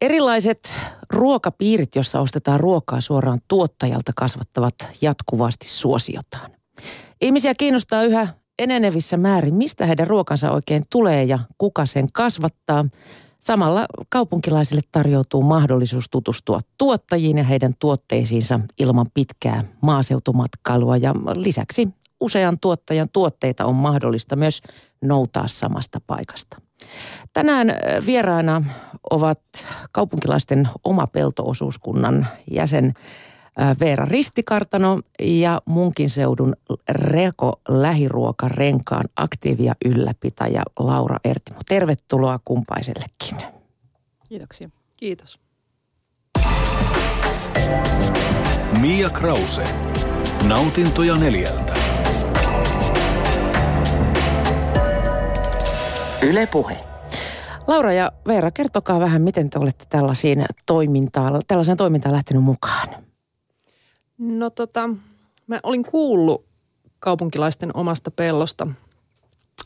Erilaiset ruokapiirit, joissa ostetaan ruokaa suoraan tuottajalta, kasvattavat jatkuvasti suosiotaan. Ihmisiä kiinnostaa yhä enenevissä määrin, mistä heidän ruokansa oikein tulee ja kuka sen kasvattaa. Samalla kaupunkilaisille tarjoutuu mahdollisuus tutustua tuottajiin ja heidän tuotteisiinsa ilman pitkää maaseutumatkailua ja lisäksi usean tuottajan tuotteita on mahdollista myös noutaa samasta paikasta. Tänään vieraana ovat kaupunkilaisten oma peltoosuuskunnan jäsen Veera Ristikartano ja munkin seudun Reko lähiruokarenkaan aktiivia ylläpitäjä Laura Ertimo. Tervetuloa kumpaisellekin. Kiitoksia. Kiitos. Mia Krause. Nautintoja neljältä. Yle Puhe. Laura ja Veera, kertokaa vähän, miten te olette tällaisiin toimintaan, tällaiseen toimintaan lähtenyt mukaan. No tota, mä olin kuullut kaupunkilaisten omasta pellosta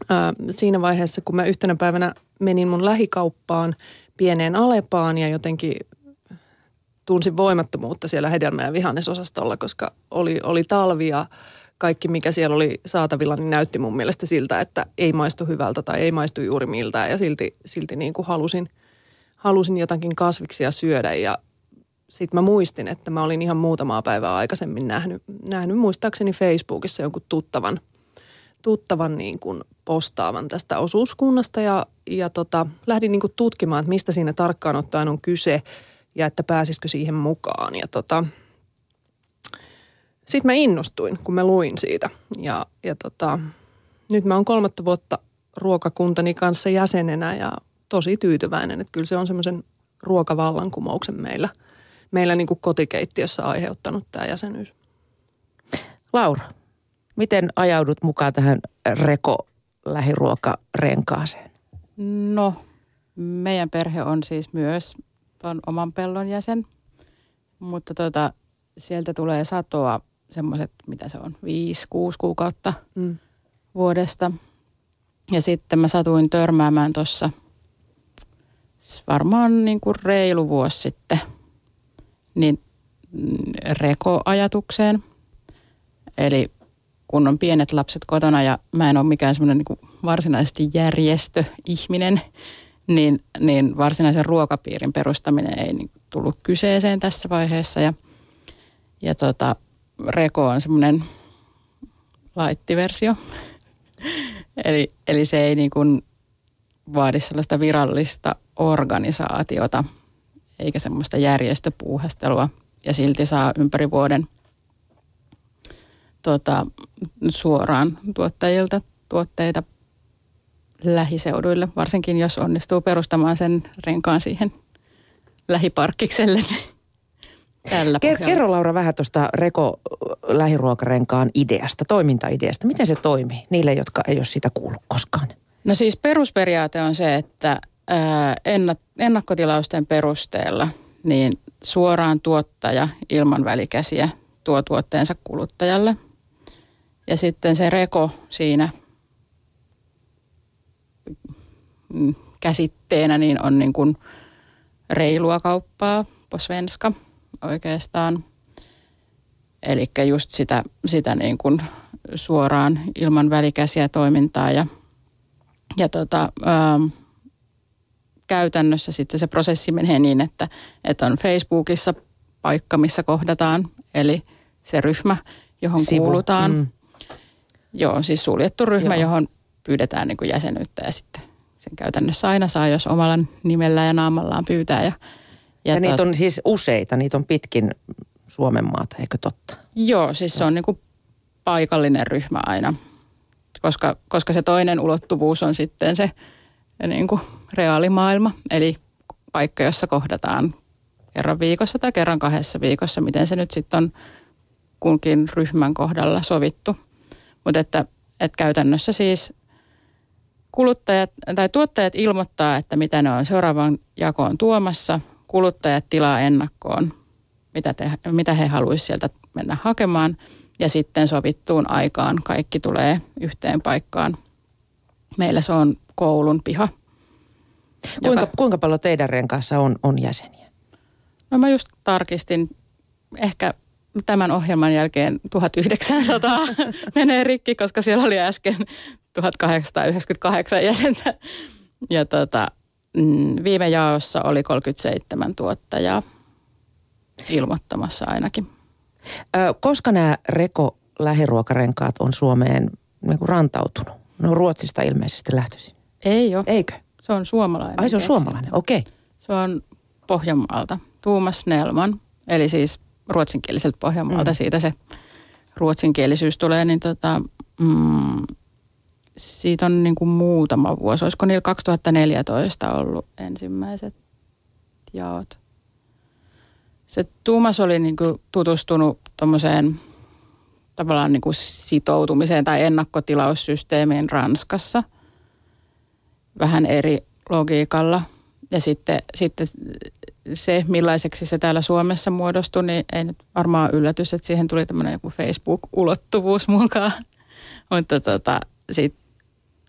ää, siinä vaiheessa, kun mä yhtenä päivänä menin mun lähikauppaan pieneen Alepaan ja jotenkin tunsin voimattomuutta siellä hedelmä- ja vihannesosastolla, koska oli, oli talvi ja kaikki, mikä siellä oli saatavilla, niin näytti mun mielestä siltä, että ei maistu hyvältä tai ei maistu juuri miltään. Ja silti, silti niin kuin halusin, halusin jotakin kasviksia syödä ja sitten mä muistin, että mä olin ihan muutamaa päivää aikaisemmin nähnyt, nähnyt muistaakseni Facebookissa jonkun tuttavan, tuttavan niin kuin postaavan tästä osuuskunnasta ja, ja tota, lähdin niin kuin tutkimaan, että mistä siinä tarkkaan ottaen on kyse ja että pääsisikö siihen mukaan. Ja tota, sitten mä innostuin, kun mä luin siitä ja, ja tota, nyt mä oon kolmatta vuotta ruokakuntani kanssa jäsenenä ja tosi tyytyväinen, että kyllä se on semmoisen ruokavallankumouksen meillä – meillä niin kuin kotikeittiössä aiheuttanut tämä jäsenyys. Laura, miten ajaudut mukaan tähän Reko lähiruokarenkaaseen? No, meidän perhe on siis myös tuon oman pellon jäsen, mutta tuota, sieltä tulee satoa semmoiset, mitä se on, viisi, kuusi kuukautta mm. vuodesta. Ja sitten mä satuin törmäämään tuossa varmaan niin kuin reilu vuosi sitten – niin rekoajatukseen. Eli kun on pienet lapset kotona ja mä en ole mikään semmoinen niin varsinaisesti järjestöihminen, niin, niin varsinaisen ruokapiirin perustaminen ei niin tullut kyseeseen tässä vaiheessa. Ja, ja tota, Reko on semmoinen laittiversio. eli, eli se ei niin kuin vaadi sellaista virallista organisaatiota – eikä semmoista järjestöpuuhastelua. Ja silti saa ympäri vuoden tota, suoraan tuottajilta tuotteita lähiseuduille, varsinkin jos onnistuu perustamaan sen renkaan siihen lähiparkkikselle. Tällä Ker- kerro Laura vähän tuosta Reko lähiruokarenkaan ideasta, toimintaideasta. Miten se toimii niille, jotka ei ole sitä kuullut koskaan? No siis perusperiaate on se, että ennakkotilausten perusteella niin suoraan tuottaja ilman välikäsiä tuo tuotteensa kuluttajalle. Ja sitten se reko siinä käsitteenä niin on niin kuin reilua kauppaa, posvenska oikeastaan. Eli just sitä, sitä niin kuin suoraan ilman välikäsiä toimintaa ja, ja tota, ähm, käytännössä sitten se prosessi menee niin, että, että on Facebookissa paikka, missä kohdataan, eli se ryhmä, johon Sivu. kuulutaan. Mm. Joo, siis suljettu ryhmä, Joo. johon pyydetään niin kuin jäsenyyttä ja sitten sen käytännössä aina saa, jos omalla nimellä ja naamallaan pyytää. Ja, ja, ja niitä on siis useita, niitä on pitkin Suomen maata, eikö totta? Joo, siis se on niin kuin paikallinen ryhmä aina, koska, koska se toinen ulottuvuus on sitten se niin kuin reaalimaailma, eli paikka, jossa kohdataan kerran viikossa tai kerran kahdessa viikossa, miten se nyt sitten on kunkin ryhmän kohdalla sovittu. Mutta että, että käytännössä siis kuluttajat tai tuottajat ilmoittaa, että mitä ne on seuraavan jakoon tuomassa. Kuluttajat tilaa ennakkoon, mitä, te, mitä he haluaisivat sieltä mennä hakemaan. Ja sitten sovittuun aikaan kaikki tulee yhteen paikkaan. Meillä se on koulun piha – Kuinka, Joka- kuinka paljon teidän renkaassa on, on jäseniä? No mä just tarkistin, ehkä tämän ohjelman jälkeen 1900 menee rikki, koska siellä oli äsken 1898 jäsentä. Ja tota, mm, viime jaossa oli 37 tuottajaa ilmoittamassa ainakin. Ö, koska nämä Reko lähiruokarenkaat on Suomeen niin kuin rantautunut? Ne on Ruotsista ilmeisesti lähtöisin. Ei ole. Eikö? Se on suomalainen. Ai se on keksintö. suomalainen, okei. Okay. Se on Pohjanmaalta. Tuumas Snellman, eli siis ruotsinkieliseltä Pohjanmaalta, mm. siitä se ruotsinkielisyys tulee, niin tota, mm, siitä on niin kuin muutama vuosi. Olisiko niillä 2014 ollut ensimmäiset jaot? Se Tuumas oli niin kuin tutustunut tuommoiseen tavallaan niin kuin sitoutumiseen tai ennakkotilaussysteemiin Ranskassa vähän eri logiikalla. Ja sitten, sitten se, millaiseksi se täällä Suomessa muodostui, niin ei nyt varmaan yllätys, että siihen tuli tämmöinen joku Facebook-ulottuvuus mukaan. Mutta tota, sitten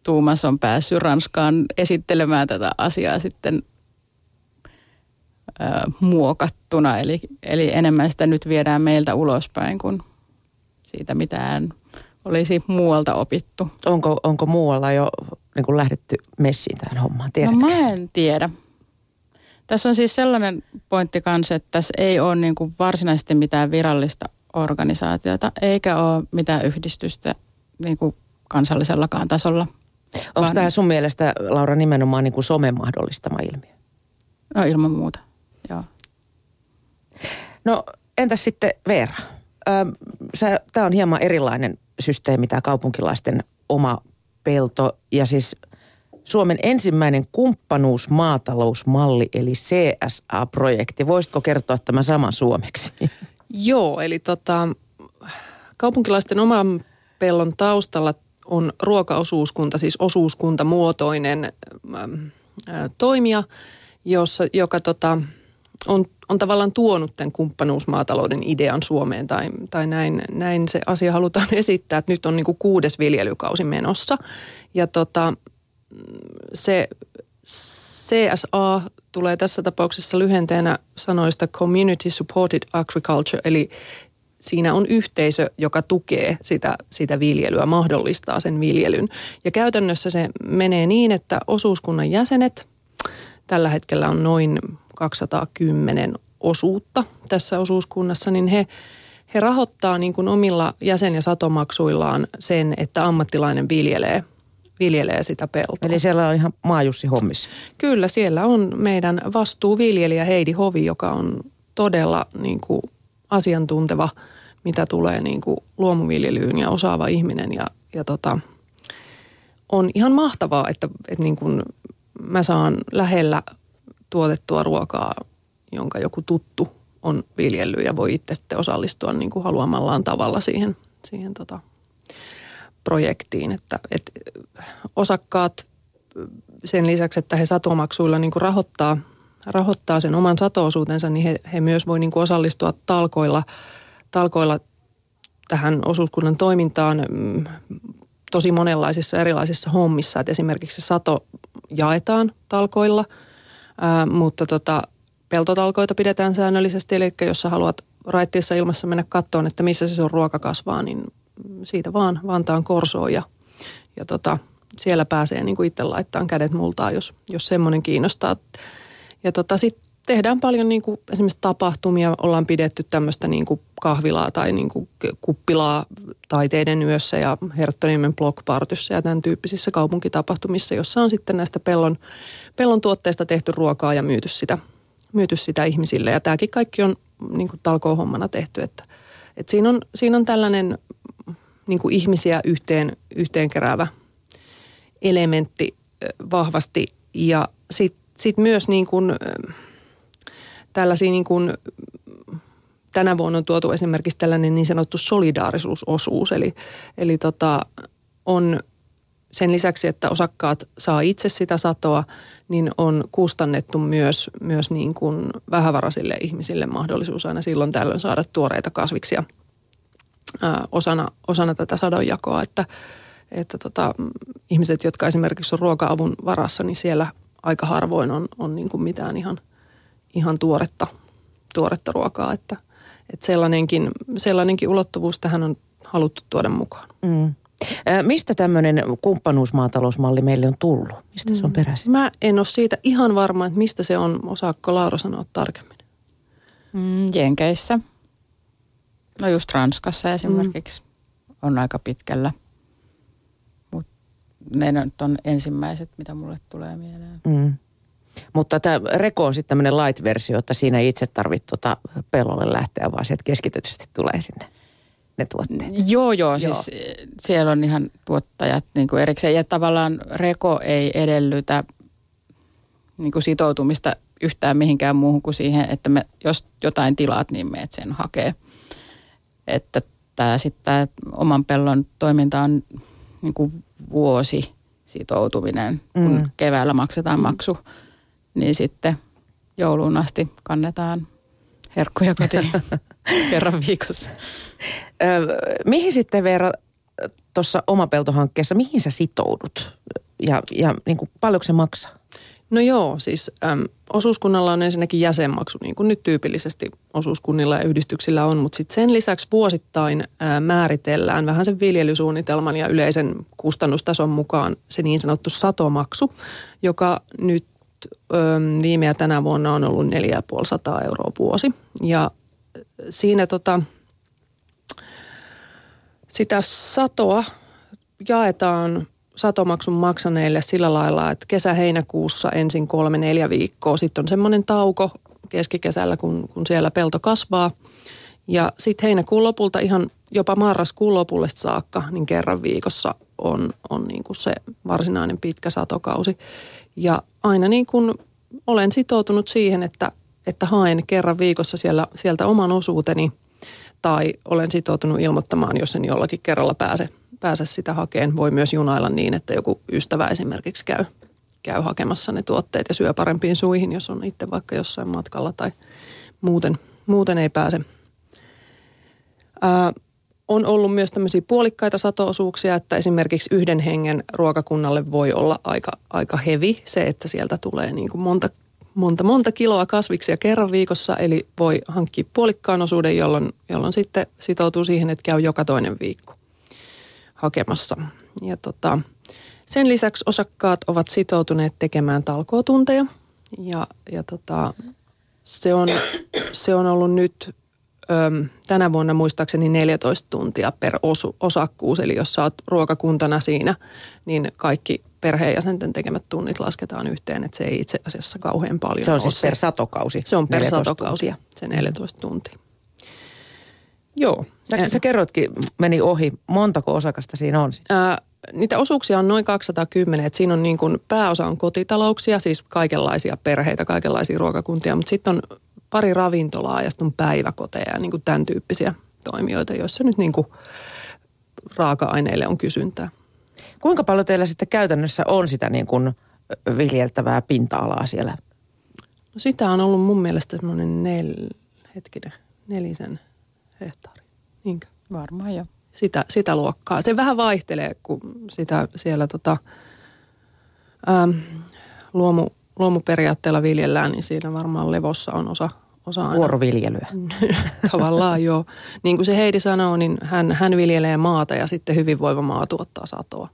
Tuumas on päässyt Ranskaan esittelemään tätä asiaa sitten ö, muokattuna. Eli, eli enemmän sitä nyt viedään meiltä ulospäin kuin siitä mitään olisi muualta opittu. Onko, onko muualla jo niin kuin lähdetty messiin tähän hommaan? No Tiedätkö? mä en tiedä. Tässä on siis sellainen pointti kanssa, että tässä ei ole niin kuin varsinaisesti mitään virallista organisaatiota, eikä ole mitään yhdistystä niin kuin kansallisellakaan tasolla. Onko vaan- tämä sun mielestä, Laura, nimenomaan niin kuin somen mahdollistama ilmiö? No ilman muuta, joo. No entäs sitten Veera? Tämä on hieman erilainen systeemi, tämä kaupunkilaisten oma pelto. Ja siis Suomen ensimmäinen kumppanuusmaatalousmalli, eli CSA-projekti. Voisitko kertoa tämän saman suomeksi? Joo, eli tota, kaupunkilaisten oman pellon taustalla on ruokaosuuskunta, siis osuuskuntamuotoinen toimija, jossa, joka tota, on, on tavallaan tuonut tämän kumppanuusmaatalouden idean Suomeen tai, tai näin, näin se asia halutaan esittää, että nyt on niin kuin kuudes viljelykausi menossa. Ja tota, se CSA tulee tässä tapauksessa lyhenteenä sanoista Community Supported Agriculture, eli siinä on yhteisö, joka tukee sitä, sitä viljelyä, mahdollistaa sen viljelyn. Ja käytännössä se menee niin, että osuuskunnan jäsenet, tällä hetkellä on noin 210 osuutta tässä osuuskunnassa, niin he, he rahoittaa niin kuin omilla jäsen- ja satomaksuillaan sen, että ammattilainen viljelee, viljelee sitä peltoa. Eli siellä on ihan maajussi hommissa. Kyllä, siellä on meidän vastuuviljelijä Heidi Hovi, joka on todella niin kuin asiantunteva, mitä tulee niin kuin luomuviljelyyn ja osaava ihminen. Ja, ja tota, on ihan mahtavaa, että, että niin kuin mä saan lähellä tuotettua ruokaa, jonka joku tuttu on viljellyt ja voi itse sitten osallistua niin kuin haluamallaan tavalla siihen, siihen tota projektiin. Että, että osakkaat sen lisäksi, että he satomaksuilla niin kuin rahoittaa, rahoittaa sen oman satoosuutensa, niin he, he myös voi niin kuin osallistua talkoilla, talkoilla tähän osuuskunnan toimintaan mm, tosi monenlaisissa erilaisissa hommissa. Että esimerkiksi se sato jaetaan talkoilla, ää, mutta tota, peltotalkoita pidetään säännöllisesti. Eli jos sä haluat raittiessa ilmassa mennä kattoon, että missä se sun ruoka kasvaa, niin siitä vaan Vantaan korsoon ja, ja tota, siellä pääsee niin kuin itse laittaa kädet multaa, jos, jos semmoinen kiinnostaa. Ja tota, sitten tehdään paljon niin kuin esimerkiksi tapahtumia, ollaan pidetty tämmöistä niin kuin kahvilaa tai niin kuin kuppilaa taiteiden yössä ja Herttoniemen blockpartyssa ja tämän tyyppisissä kaupunkitapahtumissa, jossa on sitten näistä pellon, pellon tuotteista tehty ruokaa ja myyty sitä, myyty sitä ihmisille. Ja tämäkin kaikki on niin kuin talkoohommana tehty, että, että siinä, on, siinä on tällainen niin kuin ihmisiä yhteen, yhteen keräävä elementti vahvasti. Ja sitten sit myös niin kuin, tällaisia niin kuin, tänä vuonna on tuotu esimerkiksi tällainen niin sanottu solidaarisuusosuus. Eli, eli tota, on sen lisäksi, että osakkaat saa itse sitä satoa, niin on kustannettu myös, myös niin kuin vähävaraisille ihmisille mahdollisuus aina silloin tällöin saada tuoreita kasviksia ää, osana, osana tätä sadonjakoa, että, että tota, ihmiset, jotka esimerkiksi on ruoka-avun varassa, niin siellä aika harvoin on, on niin kuin mitään ihan, ihan tuoretta, tuoretta ruokaa, että, että sellainenkin, sellainenkin ulottuvuus tähän on haluttu tuoda mukaan. Mm. Mistä tämmöinen kumppanuusmaatalousmalli meille on tullut? Mistä se on mm. peräisin? Mä en ole siitä ihan varma, että mistä se on. Osaako Laura sanoa tarkemmin? Mm, Jenkeissä. No just Ranskassa esimerkiksi mm. on aika pitkällä. Mut ne nyt on ensimmäiset, mitä mulle tulee mieleen. Mm. Mutta tämä Reko on sitten tämmöinen light-versio, että siinä ei itse tarvitse tuota pellolle lähteä, vaan sieltä keskitetysti tulee sinne ne tuotteet. Joo, joo, joo. siis siellä on ihan tuottajat niin kuin erikseen. Ja tavallaan Reko ei edellytä niin kuin sitoutumista yhtään mihinkään muuhun kuin siihen, että me, jos jotain tilaat, niin meet sen hakee. Että tämä sitten oman pellon toiminta on niin kuin vuosi sitoutuminen, kun mm. keväällä maksetaan maksu, niin sitten jouluun asti kannetaan herkkuja kotiin kerran viikossa. mihin sitten Veera tuossa omapeltohankkeessa, mihin sä sitoudut ja, ja niin kuin, paljonko se maksaa? No joo, siis äm, osuuskunnalla on ensinnäkin jäsenmaksu, niin kuin nyt tyypillisesti osuuskunnilla ja yhdistyksillä on, mutta sitten sen lisäksi vuosittain ää, määritellään vähän sen viljelysuunnitelman ja yleisen kustannustason mukaan se niin sanottu satomaksu, joka nyt viime ja tänä vuonna on ollut 4500 euroa vuosi. Ja siinä tota, sitä satoa jaetaan satomaksun maksaneille sillä lailla, että kesä-heinäkuussa ensin kolme neljä viikkoa. Sitten on semmoinen tauko keskikesällä, kun, kun siellä pelto kasvaa. Ja sitten heinäkuun lopulta ihan jopa marraskuun lopulle saakka, niin kerran viikossa on, on niin kuin se varsinainen pitkä satokausi. Ja aina niin kuin olen sitoutunut siihen, että, että haen kerran viikossa siellä, sieltä oman osuuteni tai olen sitoutunut ilmoittamaan, jos en jollakin kerralla pääse pääse sitä hakeen. Voi myös junailla niin, että joku ystävä esimerkiksi käy, käy hakemassa ne tuotteet ja syö parempiin suihin, jos on itse vaikka jossain matkalla tai muuten, muuten ei pääse. Ää, on ollut myös tämmöisiä puolikkaita satoosuuksia, että esimerkiksi yhden hengen ruokakunnalle voi olla aika, aika hevi se, että sieltä tulee niin kuin monta, monta, monta kiloa kasviksia kerran viikossa, eli voi hankkia puolikkaan osuuden, jolloin, jolloin sitten sitoutuu siihen, että käy joka toinen viikko hakemassa. Ja tota, sen lisäksi osakkaat ovat sitoutuneet tekemään talkootunteja ja, ja tota, se, on, se on ollut nyt tänä vuonna muistaakseni 14 tuntia per osu, osakkuus. Eli jos sä oot ruokakuntana siinä, niin kaikki perheenjäsenten tekemät tunnit lasketaan yhteen, että se ei itse asiassa kauhean paljon Se on siis per satokausi? Se on per satokausi, tuntia. se 14 tuntia. Joo. Sä, sä kerrotkin, meni ohi. Montako osakasta siinä on? Ää, niitä osuuksia on noin 210. Et siinä on niin kuin, pääosa on kotitalouksia, siis kaikenlaisia perheitä, kaikenlaisia ruokakuntia, mutta sitten on pari ravintolaa ja sitten on päiväkoteja ja niin kuin tämän tyyppisiä toimijoita, joissa nyt niin kuin raaka-aineille on kysyntää. Kuinka paljon teillä sitten käytännössä on sitä niin kuin viljeltävää pinta-alaa siellä? No sitä on ollut mun mielestä semmoinen nel, hetkinen, nelisen – hehtaari. Niinkö? Varmaan jo. Sitä, sitä luokkaa. Se vähän vaihtelee, kun sitä siellä tota, ähm, luomu, luomuperiaatteella viljellään, niin siinä varmaan levossa on osa, osa. Vuoroviljelyä. Tavallaan joo. Niin kuin se Heidi sanoo, niin hän, hän viljelee maata ja sitten hyvinvoiva maa tuottaa satoa.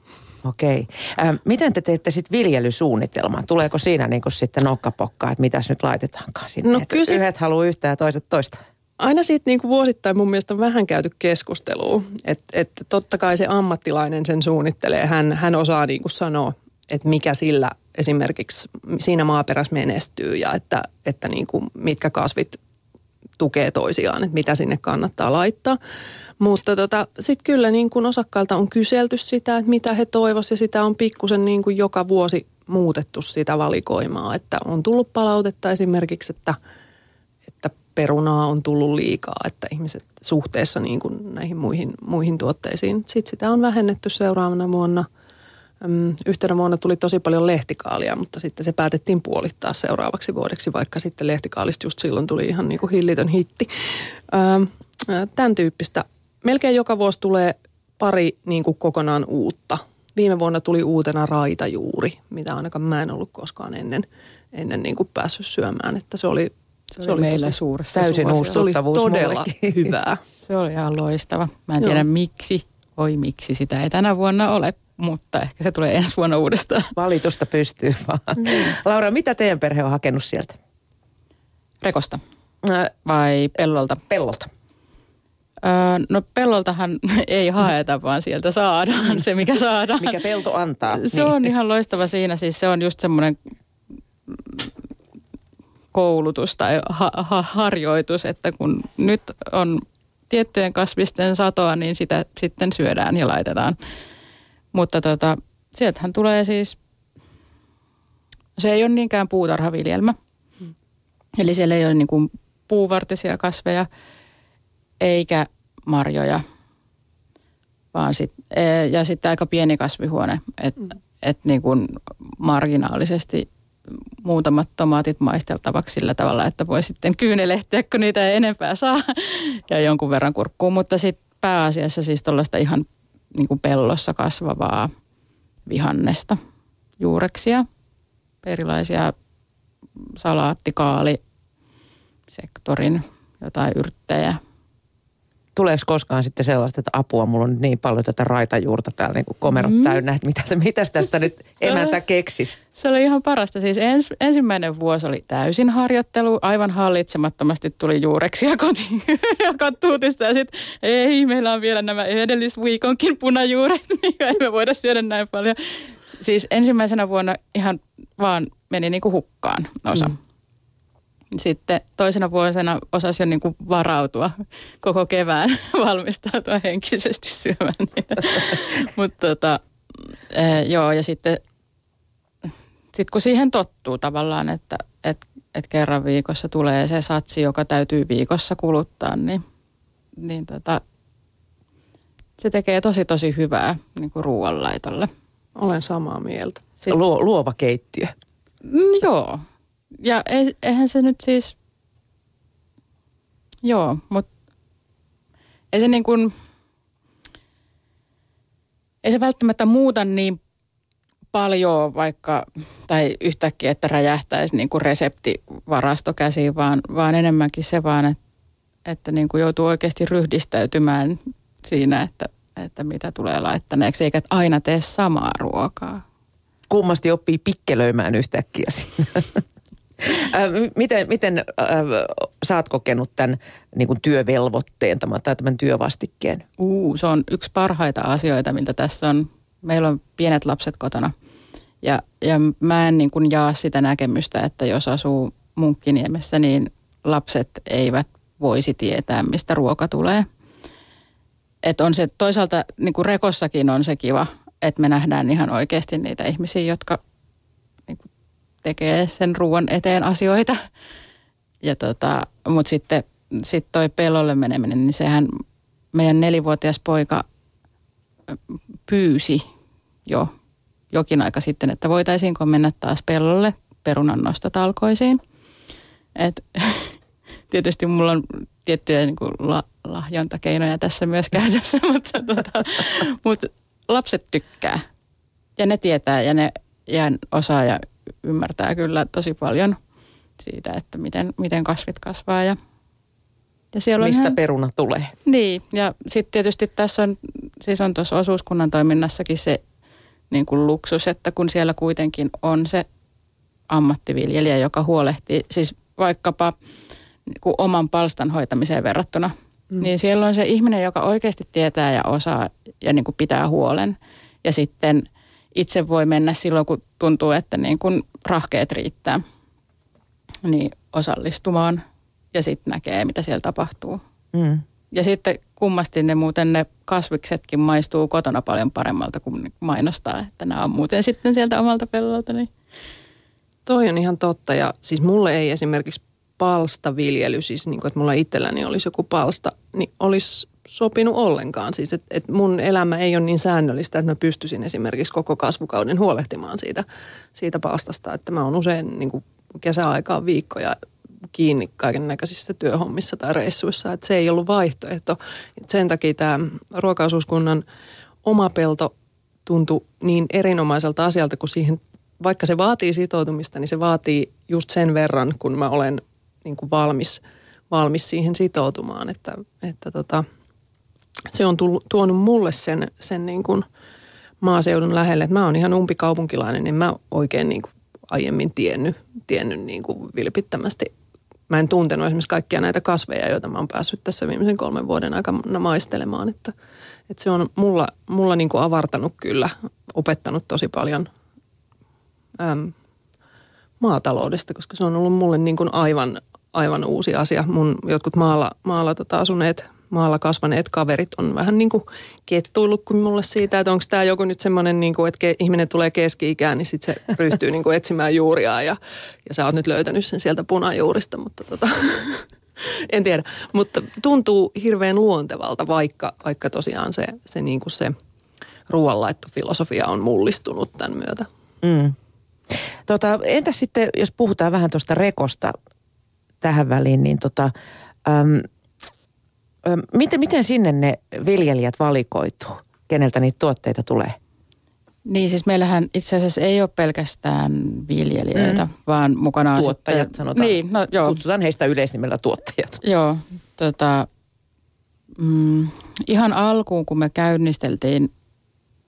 Okei. Ähm, miten te teette sitten viljelysuunnitelman? Tuleeko siinä niin kuin sitten nokkapokkaa, että mitäs nyt laitetaankaan sinne? No, kyllä Yhdet haluaa yhtä ja toiset toista aina siitä niin kuin vuosittain mun mielestä on vähän käyty keskustelua. Että et totta kai se ammattilainen sen suunnittelee. Hän, hän osaa niin kuin sanoa, että mikä sillä esimerkiksi siinä maaperässä menestyy ja että, että niin kuin mitkä kasvit tukee toisiaan, että mitä sinne kannattaa laittaa. Mutta tota, sitten kyllä niin kuin osakkailta on kyselty sitä, että mitä he toivoisivat ja sitä on pikkusen niin kuin joka vuosi muutettu sitä valikoimaa. Että on tullut palautetta esimerkiksi, että, että perunaa on tullut liikaa, että ihmiset suhteessa niin kuin näihin muihin, muihin tuotteisiin. Sitten sitä on vähennetty seuraavana vuonna. Yhtenä vuonna tuli tosi paljon lehtikaalia, mutta sitten se päätettiin puolittaa seuraavaksi vuodeksi, vaikka sitten lehtikaalista just silloin tuli ihan niin kuin hillitön hitti. Tämän tyyppistä. Melkein joka vuosi tulee pari niin kuin kokonaan uutta viime vuonna tuli uutena raitajuuri, mitä ainakaan mä en ollut koskaan ennen, ennen niin kuin päässyt syömään. Että se oli, se, se oli meillä tosi, suuressa täysin uusi Se oli todella hyvää. se oli ihan loistava. Mä en tiedä Joo. miksi, oi miksi sitä ei tänä vuonna ole, mutta ehkä se tulee ensi vuonna uudestaan. Valitusta pystyy vaan. Mm. Laura, mitä teidän perhe on hakenut sieltä? Rekosta vai pellolta? Pellolta. Öö, no pelloltahan ei haeta, vaan sieltä saadaan se, mikä saadaan. Mikä pelto antaa. Se niin. on ihan loistava siinä. Siis se on just semmoinen koulutus tai ha- ha- harjoitus, että kun nyt on tiettyjen kasvisten satoa, niin sitä sitten syödään ja laitetaan. Mutta tota, sieltähän tulee siis, se ei ole niinkään puutarhaviljelmä. Hmm. Eli siellä ei ole niin kuin puuvartisia kasveja eikä marjoja, vaan sit, e, ja sitten aika pieni kasvihuone, että mm. et niin kuin marginaalisesti muutamat tomaatit maisteltavaksi sillä tavalla, että voi sitten kyynelehtiä, kun niitä ei enempää saa ja jonkun verran kurkkuu. Mutta sitten pääasiassa siis tuollaista ihan niin kuin pellossa kasvavaa vihannesta, juureksia, erilaisia salaatti, kaali, sektorin jotain yrttejä. Tuleeko koskaan sitten sellaista, että apua, mulla on niin paljon tätä raitajuurta täällä niin kuin komerot mm. täynnä, että mitä, mitä tästä nyt emäntä keksis? Se oli ihan parasta. Siis ens, ensimmäinen vuosi oli täysin harjoittelu, aivan hallitsemattomasti tuli juureksia kotiin ja kattuutista. Ja sitten ei, meillä on vielä nämä edellisviikonkin punajuuret, niin ei me voida syödä näin paljon. Siis ensimmäisenä vuonna ihan vaan meni niin kuin hukkaan osa. Mm sitten toisena vuosina osasi jo niin kuin varautua koko kevään, valmistautua henkisesti syömään niitä. Mutta tota, e, joo, ja sitten sit kun siihen tottuu tavallaan, että et, et kerran viikossa tulee se satsi, joka täytyy viikossa kuluttaa, niin, niin tota, se tekee tosi tosi hyvää niin kuin ruoanlaitolle. Olen samaa mieltä. Sitten, Luo, luova keittiö. Mm, joo, ja eihän se nyt siis, joo, mutta ei se niin kuin, ei se välttämättä muuta niin paljon vaikka, tai yhtäkkiä, että räjähtäisi niin kuin reseptivarasto käsiin, vaan, vaan enemmänkin se vaan, että, että niin kuin joutuu oikeasti ryhdistäytymään siinä, että, että mitä tulee laittaneeksi, eikä aina tee samaa ruokaa. Kummasti oppii pikkelöimään yhtäkkiä siinä. Miten miten äh, sä oot kokenut tämän niin kuin työvelvoitteen tai tämän työvastikkeen? Uu, se on yksi parhaita asioita, mitä tässä on. Meillä on pienet lapset kotona. Ja, ja mä en niin kuin jaa sitä näkemystä, että jos asuu Munkkiniemessä, niin lapset eivät voisi tietää, mistä ruoka tulee. Et on se toisaalta, niin kuin rekossakin on se kiva, että me nähdään ihan oikeasti niitä ihmisiä, jotka tekee sen ruoan eteen asioita. Ja tota, mutta sitten sit toi pellolle meneminen, niin sehän meidän nelivuotias poika pyysi jo jokin aika sitten, että voitaisiinko mennä taas pellolle perunan nostotalkoisiin. Et, tietysti mulla on tiettyjä niin kuin la, lahjontakeinoja tässä myös käytössä, mutta, tota, mutta lapset tykkää. Ja ne tietää ja ne ja osaa ja ymmärtää kyllä tosi paljon siitä, että miten, miten kasvit kasvaa ja ja siellä Mistä ihan, peruna tulee. Niin, ja sitten tietysti tässä on, siis on tuossa osuuskunnan toiminnassakin se niin kuin luksus, että kun siellä kuitenkin on se ammattiviljelijä, joka huolehtii, siis vaikkapa niin kuin oman palstan hoitamiseen verrattuna, mm. niin siellä on se ihminen, joka oikeasti tietää ja osaa ja niin kuin pitää huolen. Ja sitten – itse voi mennä silloin, kun tuntuu, että niin kun rahkeet riittää, niin osallistumaan ja sitten näkee, mitä siellä tapahtuu. Mm. Ja sitten kummasti ne muuten ne kasviksetkin maistuu kotona paljon paremmalta kuin mainostaa, että nämä on muuten sitten sieltä omalta pellolta. Niin. Toi on ihan totta ja siis mulle ei esimerkiksi palstaviljely, siis niin kuin, että mulla itselläni olisi joku palsta, niin olisi sopinut ollenkaan. Siis, että et mun elämä ei ole niin säännöllistä, että mä pystyisin esimerkiksi koko kasvukauden huolehtimaan siitä, siitä palstasta. Että mä oon usein niin kuin kesäaikaan viikkoja kiinni kaiken näköisissä työhommissa tai reissuissa. Että se ei ollut vaihtoehto. Et sen takia tämä ruokaosuuskunnan oma pelto tuntui niin erinomaiselta asialta, kun siihen, vaikka se vaatii sitoutumista, niin se vaatii just sen verran, kun mä olen niin kuin valmis, valmis siihen sitoutumaan. Että, että tota, se on tullut, tuonut mulle sen, sen niin kuin maaseudun lähelle. Että mä oon ihan umpikaupunkilainen, niin mä oikein niin kuin aiemmin tiennyt, tiennyt niin kuin vilpittömästi. Mä en tuntenut esimerkiksi kaikkia näitä kasveja, joita mä oon päässyt tässä viimeisen kolmen vuoden aikana maistelemaan. Että, että se on mulla, mulla niin kuin avartanut kyllä, opettanut tosi paljon äm, maataloudesta, koska se on ollut mulle niin kuin aivan, aivan uusi asia. Mun jotkut maalla, maalla tota asuneet maalla kasvaneet kaverit on vähän niin kuin kettuillut kuin mulle siitä, että onko tämä joku nyt semmoinen, niin kuin, että ihminen tulee keski-ikään, niin sitten se ryhtyy niin kuin etsimään juuria ja, ja sä oot nyt löytänyt sen sieltä punajuurista, mutta tota, en tiedä. Mutta tuntuu hirveän luontevalta, vaikka, vaikka tosiaan se, se, niin kuin se ruoanlaittofilosofia on mullistunut tämän myötä. Mm. Tota, entä sitten, jos puhutaan vähän tuosta rekosta tähän väliin, niin tota, äm, Miten, miten sinne ne viljelijät valikoituu? Keneltä niitä tuotteita tulee? Niin siis meillähän itse asiassa ei ole pelkästään viljelijöitä, mm. vaan mukana on Tuottajat sitten, sanotaan. Niin, no joo. Kutsutaan heistä yleisnimellä tuottajat. Joo, tota, mm, ihan alkuun kun me käynnisteltiin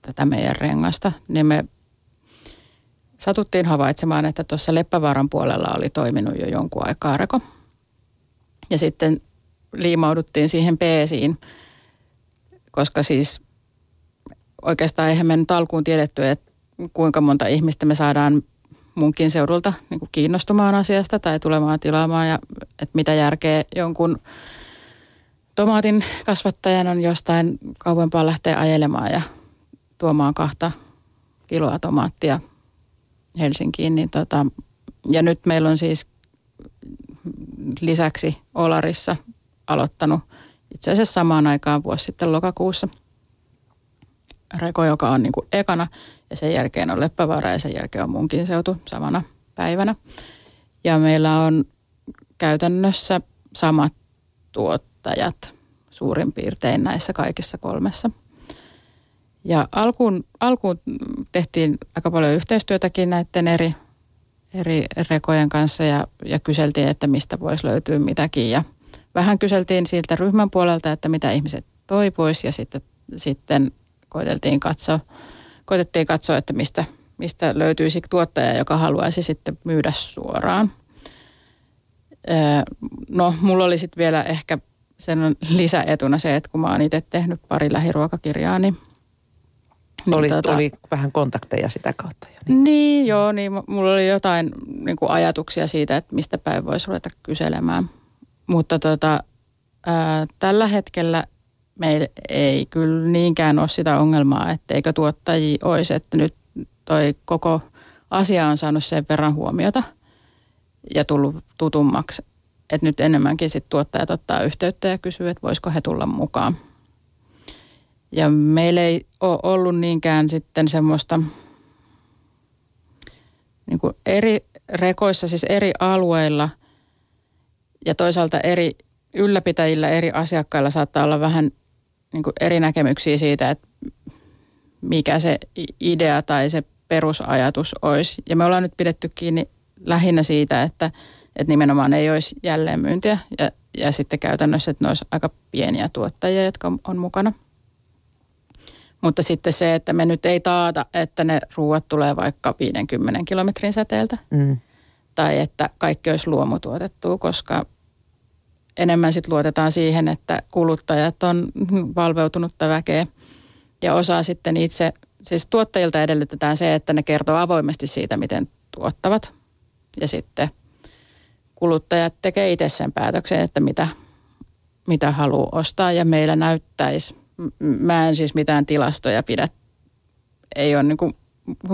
tätä meidän rengasta, niin me satuttiin havaitsemaan, että tuossa Leppävaaran puolella oli toiminut jo jonkun aikaa reko. Ja sitten liimauduttiin siihen peesiin, koska siis oikeastaan eihän me nyt alkuun tiedetty, että kuinka monta ihmistä me saadaan munkin seudulta niin kuin kiinnostumaan asiasta tai tulemaan tilaamaan ja että mitä järkeä jonkun tomaatin kasvattajan on jostain kauempaa lähteä ajelemaan ja tuomaan kahta kiloa tomaattia Helsinkiin. Niin tota, ja nyt meillä on siis lisäksi Olarissa aloittanut itse asiassa samaan aikaan vuosi sitten lokakuussa. Reko, joka on niin kuin ekana ja sen jälkeen on Leppävaara ja sen jälkeen on munkin seutu samana päivänä. Ja meillä on käytännössä samat tuottajat suurin piirtein näissä kaikissa kolmessa. Ja alkuun, alkuun tehtiin aika paljon yhteistyötäkin näiden eri, eri rekojen kanssa ja, ja kyseltiin, että mistä voisi löytyä mitäkin. Ja vähän kyseltiin siltä ryhmän puolelta, että mitä ihmiset toipuisi ja sitten, sitten koeteltiin katsoa, koetettiin katsoa, että mistä, mistä löytyisi tuottaja, joka haluaisi sitten myydä suoraan. No, mulla oli sitten vielä ehkä sen lisäetuna se, että kun mä oon itse tehnyt pari lähiruokakirjaa, niin niin oli, tota, oli vähän kontakteja sitä kautta jo. Niin, niin joo, niin mulla oli jotain niin kuin ajatuksia siitä, että mistä päin voisi ruveta kyselemään. Mutta tota, ää, tällä hetkellä meillä ei kyllä niinkään ole sitä ongelmaa, etteikö tuottajia olisi, että nyt toi koko asia on saanut sen verran huomiota ja tullut tutummaksi, että nyt enemmänkin sit tuottajat ottaa yhteyttä ja kysyy, että voisiko he tulla mukaan. Ja meillä ei ole ollut niinkään sitten semmoista niin kuin eri rekoissa, siis eri alueilla – ja toisaalta eri ylläpitäjillä, eri asiakkailla saattaa olla vähän niin kuin eri näkemyksiä siitä, että mikä se idea tai se perusajatus olisi. Ja me ollaan nyt pidetty kiinni lähinnä siitä, että, että nimenomaan ei olisi jälleenmyyntiä ja, ja sitten käytännössä, että ne olisi aika pieniä tuottajia, jotka on, mukana. Mutta sitten se, että me nyt ei taata, että ne ruuat tulee vaikka 50 kilometrin säteeltä. Mm. Tai että kaikki olisi luomutuotettua, koska enemmän sit luotetaan siihen, että kuluttajat on valveutunutta väkeä ja osaa sitten itse, siis tuottajilta edellytetään se, että ne kertoo avoimesti siitä, miten tuottavat. Ja sitten kuluttajat tekee itse sen päätöksen, että mitä, mitä haluaa ostaa. Ja meillä näyttäisi, mä en siis mitään tilastoja pidä, ei ole niin kuin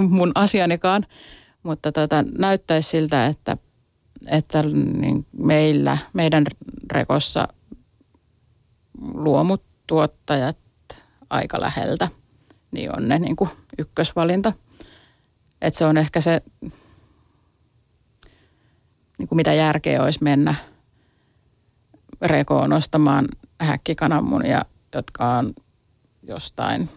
mun asianikaan, mutta tota, näyttäisi siltä, että että niin meillä, meidän rekossa luomutuottajat aika läheltä, niin on ne niin kuin ykkösvalinta. Että se on ehkä se, niin kuin mitä järkeä olisi mennä rekoon ostamaan häkkikananmunia, jotka on jostain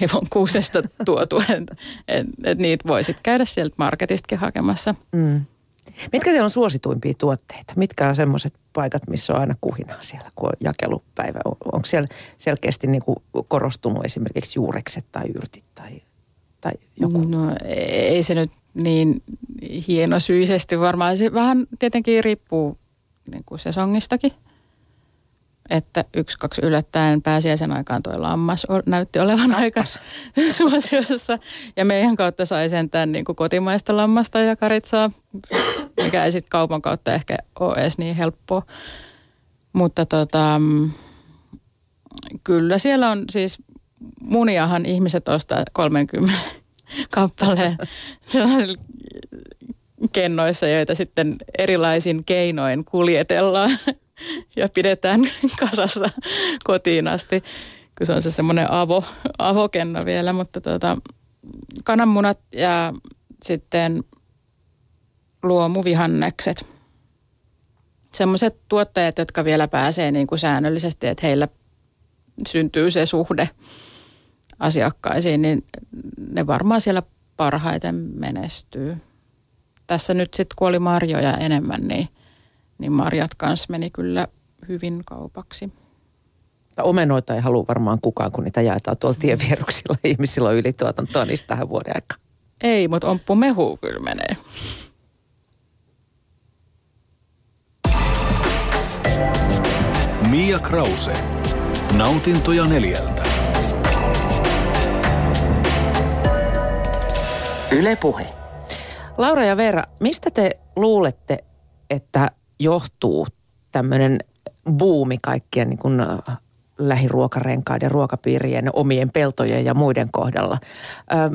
hevon kuusesta tuotu, että et, et niitä voisit käydä sieltä marketistakin hakemassa. Mm. Mitkä teillä on suosituimpia tuotteita? Mitkä on semmoiset paikat, missä on aina kuhinaa siellä, kun on jakelupäivä? Onko siellä selkeästi niin kuin korostunut esimerkiksi juurekset tai yrtit tai, tai joku? No ei se nyt niin hienosyisesti varmaan. Se vähän tietenkin riippuu niin kuin sesongistakin. Että yksi, kaksi yllättäen pääsiäisen aikaan tuo lammas näytti olevan aika suosiossa. Ja meidän kautta sai sentään niin kuin kotimaista lammasta ja karitsaa, mikä ei sitten kaupan kautta ehkä ole edes niin helppoa. Mutta tota, kyllä siellä on siis muniahan ihmiset ostaa 30 kappaleen kennoissa, joita sitten erilaisin keinoin kuljetellaan ja pidetään kasassa kotiin asti, kun se on se semmoinen avo, avokenno vielä, mutta tota, kananmunat ja sitten luomuvihannekset. Semmoiset tuottajat, jotka vielä pääsee niin kuin säännöllisesti, että heillä syntyy se suhde asiakkaisiin, niin ne varmaan siellä parhaiten menestyy. Tässä nyt sitten kun oli marjoja enemmän, niin, niin marjat kanssa meni kyllä hyvin kaupaksi. Omenoita ei halua varmaan kukaan, kun niitä jaetaan tuolla tienvieruksilla. Ihmisillä on ylituotantoa niistä tähän vuoden aikaan. Ei, mutta omppu mehu kyllä menee. Mia Krause. Nautintoja neljältä. Yle Puhe. Laura ja Veera, mistä te luulette, että johtuu tämmöinen buumi kaikkien niin kuin äh, lähiruokarenkaiden, ruokapiirien, omien peltojen ja muiden kohdalla? Ähm,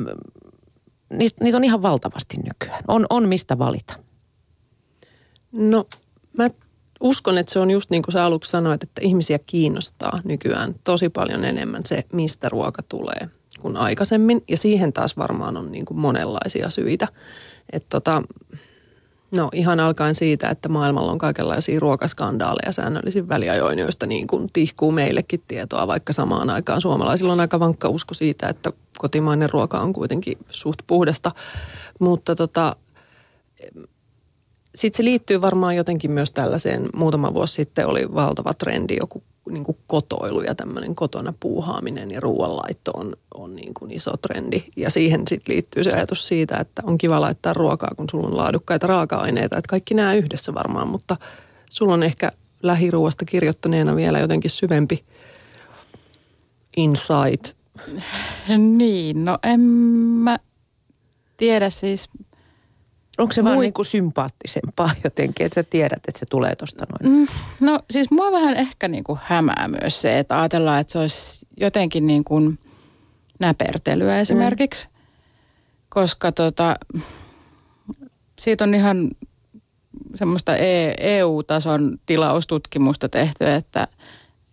niitä, niitä on ihan valtavasti nykyään. On, on mistä valita. No mä uskon, että se on just niin kuin sä aluksi sanoit, että ihmisiä kiinnostaa nykyään tosi paljon enemmän se, mistä ruoka tulee kuin aikaisemmin. Ja siihen taas varmaan on niin kuin monenlaisia syitä. Että tota, no ihan alkaen siitä, että maailmalla on kaikenlaisia ruokaskandaaleja säännöllisin väliajoin, joista niin kuin tihkuu meillekin tietoa, vaikka samaan aikaan suomalaisilla on aika vankka usko siitä, että kotimainen ruoka on kuitenkin suht puhdasta. Mutta tota, sitten se liittyy varmaan jotenkin myös tällaiseen, muutama vuosi sitten oli valtava trendi joku niin kuin kotoilu ja tämmöinen kotona puuhaaminen ja ruoanlaitto on, on niin kuin iso trendi. Ja siihen sitten liittyy se ajatus siitä, että on kiva laittaa ruokaa, kun sulla on laadukkaita raaka-aineita. Että kaikki nämä yhdessä varmaan, mutta sulla on ehkä lähiruuasta kirjoittaneena vielä jotenkin syvempi insight. Niin, no en mä tiedä siis – Onko se Mui... vaan niin kuin sympaattisempaa jotenkin, että sä tiedät, että se tulee tuosta noin? Mm, no siis mua vähän ehkä niin kuin hämää myös se, että ajatellaan, että se olisi jotenkin niin kuin näpertelyä esimerkiksi. Mm. Koska tota, siitä on ihan semmoista EU-tason e tilaustutkimusta tehty, että,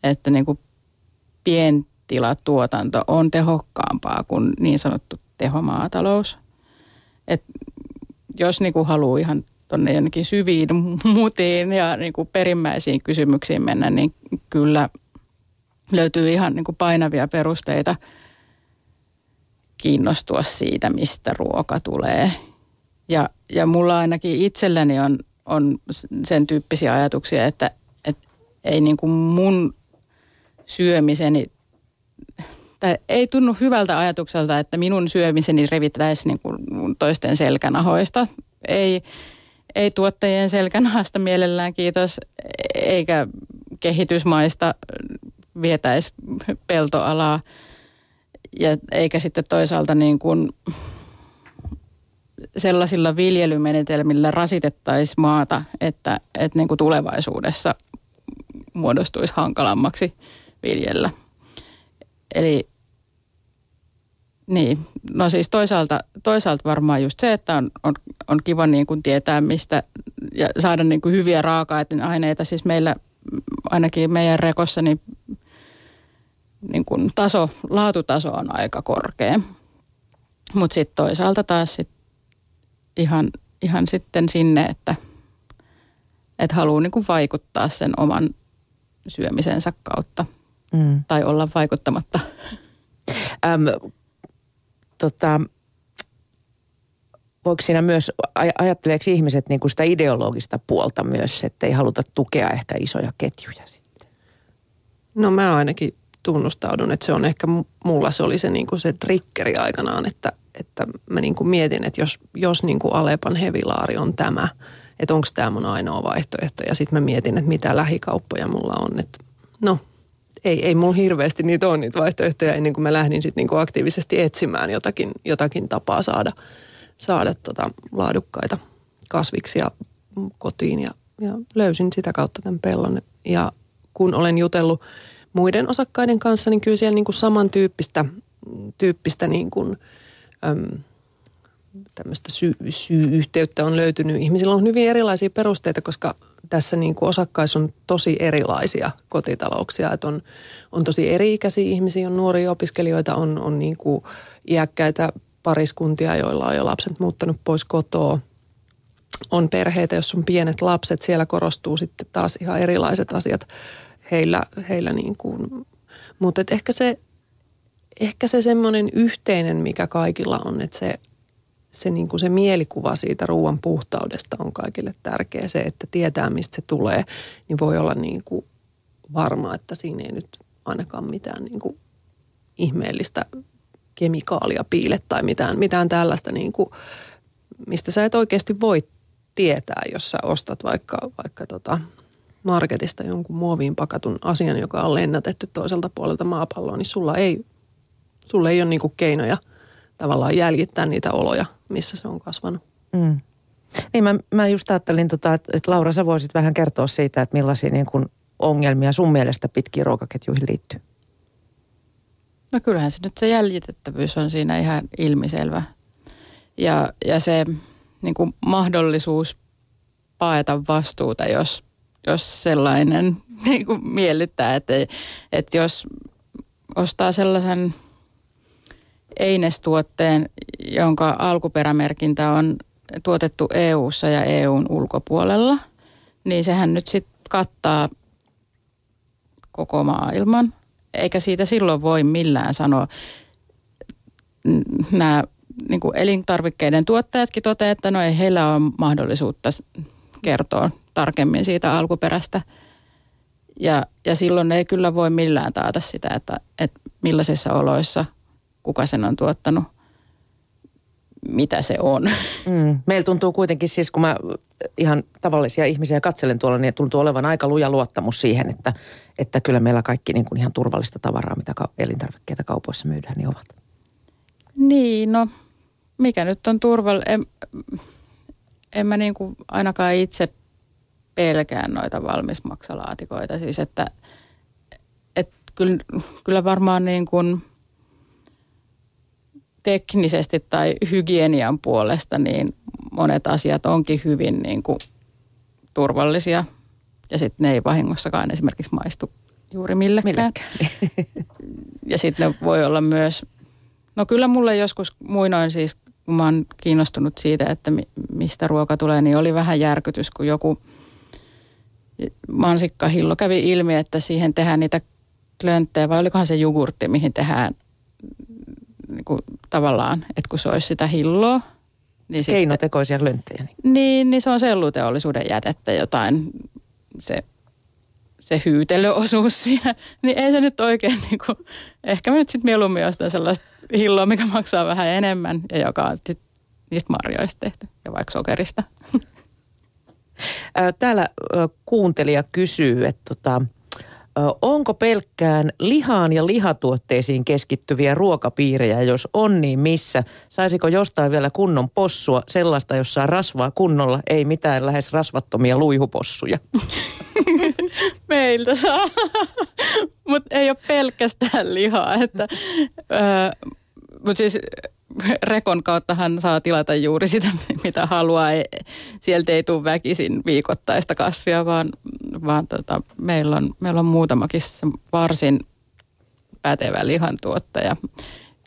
että niin kuin pientilatuotanto on tehokkaampaa kuin niin sanottu tehomaatalous. Et jos niin kuin haluaa ihan tuonne jonnekin syviin mutiin ja niin kuin perimmäisiin kysymyksiin mennä, niin kyllä löytyy ihan niin kuin painavia perusteita kiinnostua siitä, mistä ruoka tulee. Ja, ja mulla ainakin itselläni on, on sen tyyppisiä ajatuksia, että, että ei niin kuin mun syömiseni tai ei tunnu hyvältä ajatukselta, että minun syömiseni revittäisi niin kuin toisten selkänahoista. Ei, ei tuottajien selkänahasta mielellään, kiitos, eikä kehitysmaista vietäisi peltoalaa. Ja eikä sitten toisaalta niin kuin sellaisilla viljelymenetelmillä rasitettaisi maata, että, että niin kuin tulevaisuudessa muodostuisi hankalammaksi viljellä. Eli niin, no siis toisaalta, toisaalta varmaan just se, että on, on, on kiva niin kuin tietää mistä ja saada niin kuin hyviä raaka-aineita. Siis meillä ainakin meidän rekossa niin, niin kuin taso, laatutaso on aika korkea. Mutta sitten toisaalta taas sit ihan, ihan sitten sinne, että, että haluaa niin kuin vaikuttaa sen oman syömisensä kautta – mm. tai olla vaikuttamatta. Äm, tota, voiko siinä myös, aj- ajatteleeko ihmiset niin kuin sitä ideologista puolta myös, että ei haluta tukea ehkä isoja ketjuja sitten? No mä ainakin tunnustaudun, että se on ehkä mulla se oli se, niin kuin se triggeri aikanaan, että, että mä niin kuin mietin, että jos, jos niin kuin Alepan hevilaari on tämä, että onko tämä mun ainoa vaihtoehto. Ja sitten mä mietin, että mitä lähikauppoja mulla on. Että no, ei, ei mulla hirveästi niitä ole niitä vaihtoehtoja ennen kuin mä lähdin sitten niin kuin aktiivisesti etsimään jotakin, jotakin tapaa saada, saada tota laadukkaita kasviksia kotiin ja, ja löysin sitä kautta tämän pellon. Ja kun olen jutellut muiden osakkaiden kanssa, niin kyllä siellä niin kuin samantyyppistä tyyppistä niin kuin, äm, tämmöistä sy- syy-yhteyttä on löytynyt. Ihmisillä on hyvin erilaisia perusteita, koska tässä niin kuin osakkaissa on tosi erilaisia kotitalouksia. Että on, on tosi eri-ikäisiä ihmisiä, on nuoria opiskelijoita, on, on niin kuin iäkkäitä pariskuntia, joilla on jo lapset muuttanut pois kotoa. On perheitä, jos on pienet lapset, siellä korostuu sitten taas ihan erilaiset asiat heillä, heillä niin kuin. Mutta ehkä se, ehkä se semmoinen yhteinen, mikä kaikilla on, että se, se, niin kuin se mielikuva siitä ruoan puhtaudesta on kaikille tärkeä. Se, että tietää mistä se tulee, niin voi olla niin kuin varma, että siinä ei nyt ainakaan mitään niin kuin ihmeellistä kemikaalia piile tai mitään, mitään tällaista, niin kuin, mistä sä et oikeasti voi tietää, jos sä ostat vaikka, vaikka tota, marketista jonkun muoviin pakatun asian, joka on lennätetty toiselta puolelta maapalloa, niin sulla ei, sulla ei ole niin keinoja tavallaan jäljittää niitä oloja, missä se on kasvanut. Mm. Niin mä, mä just ajattelin, tota, että, että Laura sä voisit vähän kertoa siitä, että millaisia niin kuin ongelmia sun mielestä pitkiin ruokaketjuihin liittyy. No kyllähän se nyt se jäljitettävyys on siinä ihan ilmiselvä. Ja, ja se niin kuin mahdollisuus paeta vastuuta, jos jos sellainen niin kuin miellyttää, että, että jos ostaa sellaisen einestuotteen, jonka alkuperämerkintä on tuotettu EU:ssa ja EUn ulkopuolella, niin sehän nyt sitten kattaa koko maailman. Eikä siitä silloin voi millään sanoa. Nämä niin kuin elintarvikkeiden tuottajatkin toteavat, että no ei heillä ole mahdollisuutta kertoa tarkemmin siitä alkuperästä. Ja, ja silloin ei kyllä voi millään taata sitä, että, että millaisissa oloissa kuka sen on tuottanut, mitä se on. Mm. Meillä tuntuu kuitenkin siis, kun mä ihan tavallisia ihmisiä katselen tuolla, niin tuntuu olevan aika luja luottamus siihen, että, että kyllä meillä kaikki niin kuin ihan turvallista tavaraa, mitä elintarvikkeita kaupoissa myydään, niin ovat. Niin, no mikä nyt on turvallinen? En, en mä niin kuin ainakaan itse pelkään noita valmismaksalaatikoita. Siis että, että kyllä, kyllä varmaan niin kuin teknisesti tai hygienian puolesta niin monet asiat onkin hyvin niin kuin turvallisia. Ja sitten ne ei vahingossakaan esimerkiksi maistu juuri millekään. millekään. ja sitten ne voi olla myös, no kyllä mulle joskus muinoin siis, kun mä oon kiinnostunut siitä, että mistä ruoka tulee, niin oli vähän järkytys, kun joku – mansikkahillo kävi ilmi, että siihen tehdään niitä klönttejä, vai olikohan se jogurtti, mihin tehdään niin kuin, tavallaan, että kun se olisi sitä hilloa. Niin Keinotekoisia klönttejä. Niin. niin, niin se on selluteollisuuden jätettä jotain, se, se hyytelöosuus siinä. Niin ei se nyt oikein, niin kuin, ehkä mä nyt sitten mieluummin ostan sellaista hilloa, mikä maksaa vähän enemmän ja joka on sitten niistä marjoista tehty ja vaikka sokerista. Täällä kuuntelija kysyy, että tota, onko pelkkään lihaan ja lihatuotteisiin keskittyviä ruokapiirejä? Jos on, niin missä? Saisiko jostain vielä kunnon possua, sellaista, jossa saa rasvaa kunnolla, ei mitään lähes rasvattomia luihupossuja? Meiltä saa, mutta ei ole pelkästään lihaa. Että, mutta siis rekon kautta hän saa tilata juuri sitä, mitä haluaa. Ei, sieltä ei tule väkisin viikoittaista kassia, vaan, vaan tota, meillä, on, meillä on muutamakin varsin pätevä lihantuottaja.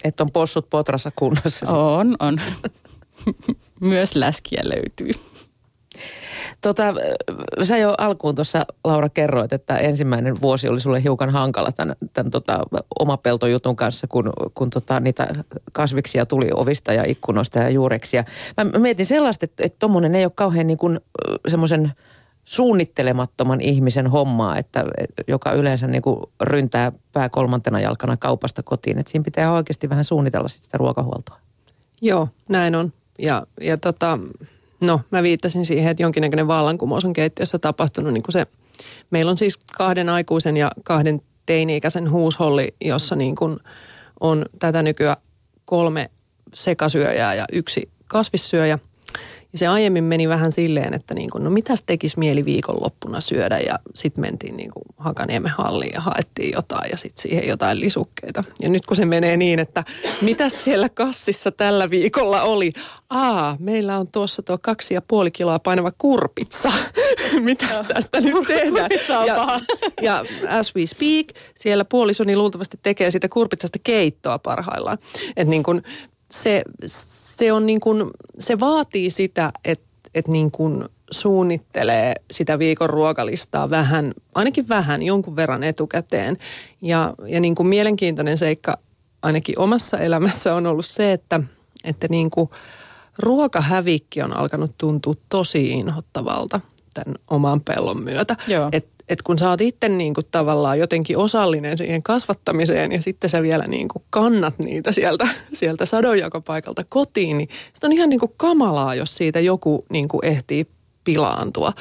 Että on possut potrassa kunnossa. On, on. Myös läskiä löytyy. Tota, sä jo alkuun tuossa Laura kerroit, että ensimmäinen vuosi oli sulle hiukan hankala tämän, tämän tota, omapeltojutun kanssa, kun, kun tota, niitä kasviksia tuli ovista ja ikkunoista ja juureksia. Mä mietin sellaista, että tuommoinen ei ole kauhean niin kuin semmoisen suunnittelemattoman ihmisen hommaa, että, joka yleensä niin kuin ryntää pää kolmantena jalkana kaupasta kotiin. Että siinä pitää oikeasti vähän suunnitella sitä ruokahuoltoa. Joo, näin on. Ja, ja tota, no mä viittasin siihen, että jonkinnäköinen vallankumous on keittiössä tapahtunut. Niin kuin se, meillä on siis kahden aikuisen ja kahden teini-ikäisen huusholli, jossa niin kuin on tätä nykyään kolme sekasyöjää ja yksi kasvissyöjä – ja se aiemmin meni vähän silleen, että niin kuin, no mitäs tekisi mieli viikonloppuna syödä ja sitten mentiin niin kuin Hakaniemen halliin ja haettiin jotain ja sitten siihen jotain lisukkeita. Ja nyt kun se menee niin, että mitäs siellä kassissa tällä viikolla oli? Aa, meillä on tuossa tuo kaksi ja puoli kiloa painava kurpitsa. mitäs tästä nyt tehdään? Ja, ja as we speak, siellä puolisoni luultavasti tekee sitä kurpitsasta keittoa parhaillaan. Että niin kuin se, se, on niin kuin, se vaatii sitä, että, että niin kuin suunnittelee sitä viikon ruokalistaa vähän, ainakin vähän, jonkun verran etukäteen. Ja, ja niin kuin mielenkiintoinen seikka ainakin omassa elämässä on ollut se, että, että niin kuin ruokahävikki on alkanut tuntua tosi inhottavalta tämän oman pellon myötä. Et että kun sä oot itse niin kuin tavallaan jotenkin osallinen siihen kasvattamiseen ja sitten sä vielä niin kuin kannat niitä sieltä, sieltä sadonjakopaikalta kotiin, niin sitä on ihan niin kuin kamalaa, jos siitä joku niin kuin ehtii pilaantua.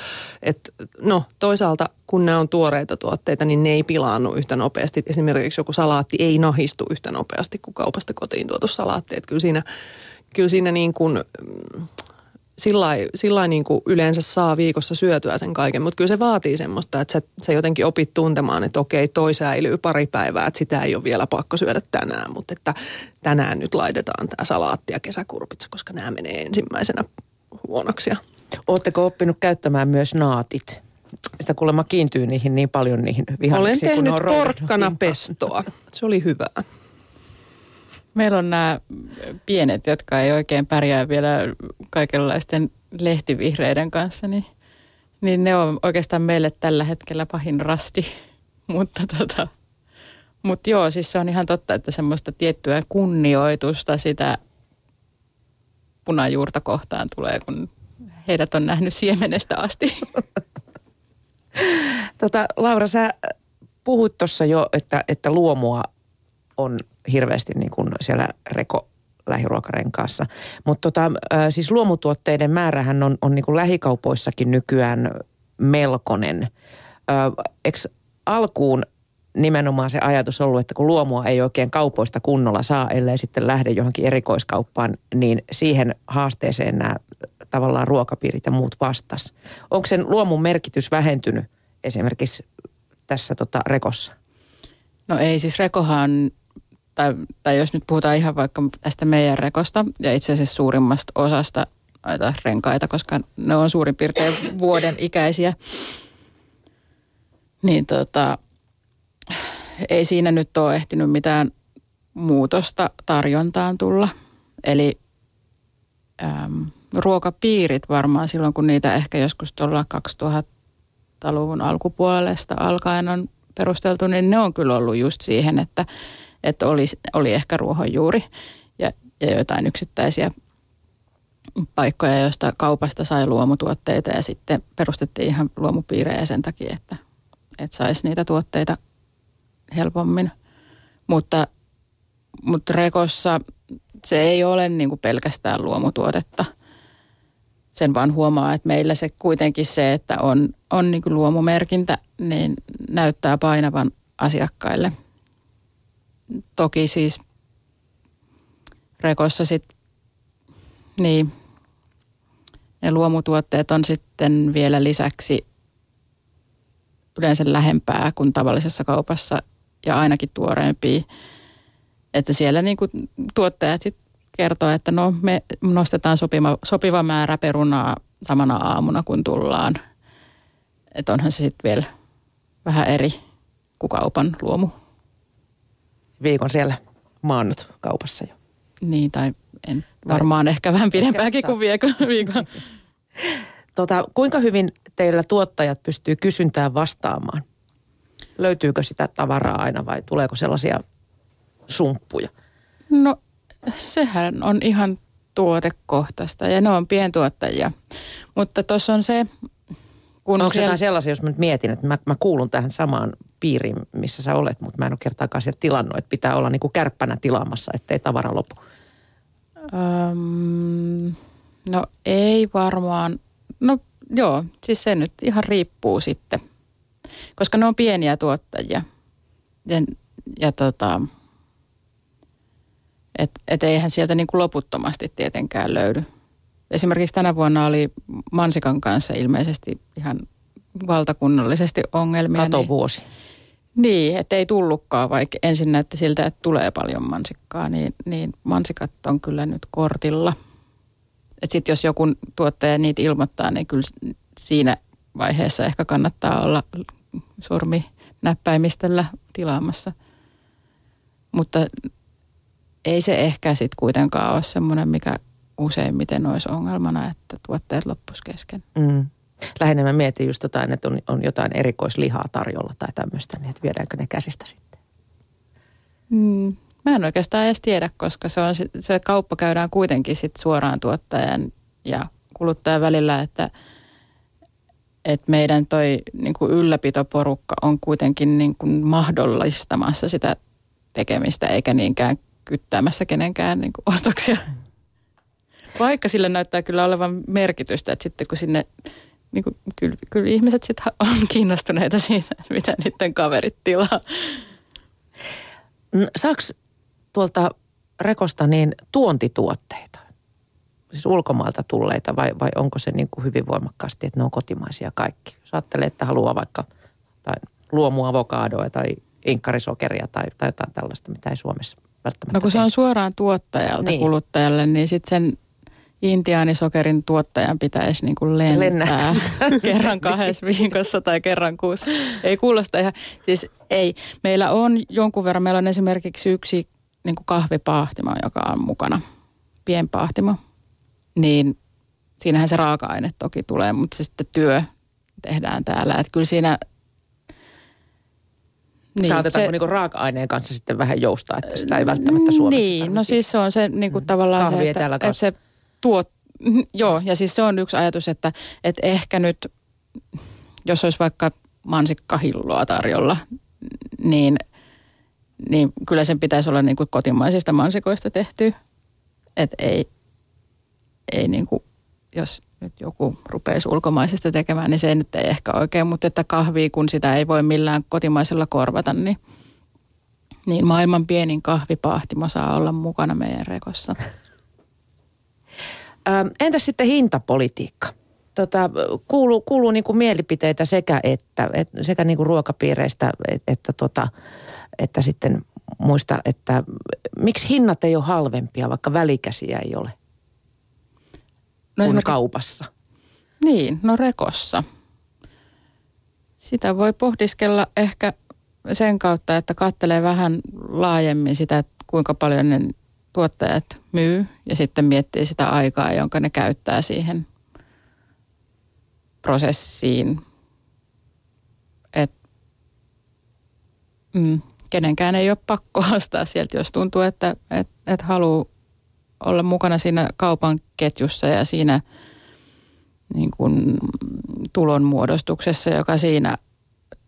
Et, no toisaalta kun nämä on tuoreita tuotteita, niin ne ei pilaannu yhtä nopeasti. Esimerkiksi joku salaatti ei nahistu yhtä nopeasti kuin kaupasta kotiin tuotu salaatti. Et kyllä siinä, kyllä siinä niin kuin, sillä niin kuin yleensä saa viikossa syötyä sen kaiken, mutta kyllä se vaatii semmoista, että sä, sä jotenkin opit tuntemaan, että okei, toi säilyy pari päivää, että sitä ei ole vielä pakko syödä tänään, mutta että tänään nyt laitetaan tämä salaatti ja kesäkurpitsa, koska nämä menee ensimmäisenä huonoksi. Oletteko oppinut käyttämään myös naatit? Sitä kuulemma kiintyy niihin niin paljon niihin vihanneksiin. Olen tehnyt porkkana pestoa. Se oli hyvää. Meillä on nämä pienet, jotka ei oikein pärjää vielä kaikenlaisten lehtivihreiden kanssa, niin, niin ne on oikeastaan meille tällä hetkellä pahin rasti. Mutta tota, mut joo, siis se on ihan totta, että semmoista tiettyä kunnioitusta sitä punajuurta kohtaan tulee, kun heidät on nähnyt siemenestä asti. Tota, Laura, sä puhuit tuossa jo, että, että luomua on hirveästi niin kuin siellä reko lähiruokarenkaassa. Mutta tota, siis luomutuotteiden määrähän on, on niin kuin lähikaupoissakin nykyään melkoinen. Eikö alkuun nimenomaan se ajatus ollut, että kun luomua ei oikein kaupoista kunnolla saa, ellei sitten lähde johonkin erikoiskauppaan, niin siihen haasteeseen nämä tavallaan ruokapiirit ja muut vastas. Onko sen luomun merkitys vähentynyt esimerkiksi tässä tota rekossa? No ei, siis rekohan tai, tai jos nyt puhutaan ihan vaikka tästä meidän rekosta ja itse asiassa suurimmasta osasta näitä renkaita, koska ne on suurin piirtein vuoden ikäisiä, niin tota, ei siinä nyt ole ehtinyt mitään muutosta tarjontaan tulla. Eli äm, ruokapiirit varmaan silloin, kun niitä ehkä joskus tuolla 2000-luvun alkupuolesta alkaen on perusteltu, niin ne on kyllä ollut just siihen, että että oli, oli ehkä ruohonjuuri ja, ja jotain yksittäisiä paikkoja, joista kaupasta sai luomutuotteita ja sitten perustettiin ihan luomupiirejä sen takia, että, että saisi niitä tuotteita helpommin. Mutta, mutta Rekossa se ei ole niin kuin pelkästään luomutuotetta. Sen vaan huomaa, että meillä se kuitenkin se, että on, on niin kuin luomumerkintä, niin näyttää painavan asiakkaille – toki siis rekossa sitten, niin ne luomutuotteet on sitten vielä lisäksi yleensä lähempää kuin tavallisessa kaupassa ja ainakin tuoreempia. Että siellä niin kuin tuottajat sit kertoo, että no me nostetaan sopiva, sopiva määrä perunaa samana aamuna kun tullaan. Että onhan se sitten vielä vähän eri kuin kaupan luomu viikon siellä maannut kaupassa jo. Niin, tai en, varmaan ehkä vähän pidempäänkin kuin viikon. viikon. Tota, kuinka hyvin teillä tuottajat pystyy kysyntään vastaamaan? Löytyykö sitä tavaraa aina vai tuleeko sellaisia sumppuja? No sehän on ihan tuotekohtaista ja ne on pientuottajia. Mutta tuossa on se, kun Onko siellä... jotain sellaisia, jos mä nyt mietin, että mä, mä kuulun tähän samaan piiriin, missä sä olet, mutta mä en ole kertaakaan sieltä tilannut, että pitää olla niin kuin kärppänä tilaamassa, ettei tavara lopu. Öm, no ei varmaan. No joo, siis se nyt ihan riippuu sitten, koska ne on pieniä tuottajia. Ja, ja tota, et, et eihän sieltä niin kuin loputtomasti tietenkään löydy. Esimerkiksi tänä vuonna oli mansikan kanssa ilmeisesti ihan valtakunnallisesti ongelmia. Katovuosi. Niin, niin, että ei tullutkaan, vaikka ensin näytti siltä, että tulee paljon mansikkaa, niin, niin mansikat on kyllä nyt kortilla. Että sitten jos joku tuottaja niitä ilmoittaa, niin kyllä siinä vaiheessa ehkä kannattaa olla sormi näppäimistöllä tilaamassa. Mutta ei se ehkä sitten kuitenkaan ole semmoinen, mikä useimmiten olisi ongelmana, että tuotteet loppuisi kesken. Mm. Lähinnä mä mietin just jotain, että on, on jotain erikoislihaa tarjolla tai tämmöistä, niin että viedäänkö ne käsistä sitten? Mm. Mä en oikeastaan edes tiedä, koska se, on, se kauppa käydään kuitenkin sit suoraan tuottajan ja kuluttajan välillä, että, että meidän toi niin kuin ylläpitoporukka on kuitenkin niin kuin mahdollistamassa sitä tekemistä, eikä niinkään kyttäämässä kenenkään niin kuin ostoksia. Vaikka sille näyttää kyllä olevan merkitystä, että sitten kun sinne, niin kuin, kyllä, kyllä ihmiset sitten on kiinnostuneita siitä, mitä niiden kaverit tilaa. Mm, saaks tuolta rekosta niin tuontituotteita? Siis ulkomailta tulleita vai, vai onko se niin kuin hyvin voimakkaasti, että ne on kotimaisia kaikki? Jos ajattelee, että haluaa vaikka tai luomuavokadoa tai inkkarisokeria tai, tai jotain tällaista, mitä ei Suomessa välttämättä No kun se on suoraan tuottajalta niin. kuluttajalle, niin sitten sen intiaanisokerin tuottajan pitäisi niin kuin lentää Lennä. kerran kahdessa viikossa tai kerran kuussa. Ei kuulosta ihan, siis ei. Meillä on jonkun verran, meillä on esimerkiksi yksi niin kuin kahvipahtimo, joka on mukana, pienpahtimo. Niin siinähän se raaka-aine toki tulee, mutta se sitten työ tehdään täällä. Että kyllä siinä niin, Saatetaanko se, niinku raaka-aineen kanssa sitten vähän joustaa, että sitä ei välttämättä Suomessa Niin, tarvitse. no siis se on se niinku mm. tavallaan se, että, että se tuot, joo, ja siis se on yksi ajatus, että, että ehkä nyt, jos olisi vaikka mansikkahilloa tarjolla, niin, niin kyllä sen pitäisi olla niinku kotimaisista mansikoista tehty. Että ei, ei niinku, jos nyt joku rupeisi ulkomaisesta tekemään, niin se nyt ei ehkä oikein, mutta että kahvia, kun sitä ei voi millään kotimaisella korvata, niin, niin maailman pienin kahvipahtimo saa olla mukana meidän rekossa. Entäs sitten hintapolitiikka? Tota, kuuluu kuuluu niin kuin mielipiteitä sekä, että, et, sekä niin kuin ruokapiireistä että, että, tota, että sitten muista, että miksi hinnat ei ole halvempia, vaikka välikäsiä ei ole no kuin kaupassa? Niin, no rekossa. Sitä voi pohdiskella ehkä sen kautta, että katselee vähän laajemmin sitä, että kuinka paljon ne tuottajat myy ja sitten miettii sitä aikaa, jonka ne käyttää siihen prosessiin. Et, mm, kenenkään ei ole pakko ostaa sieltä, jos tuntuu, että et, et haluaa olla mukana siinä kaupan ketjussa ja siinä niin kuin tulonmuodostuksessa, joka siinä,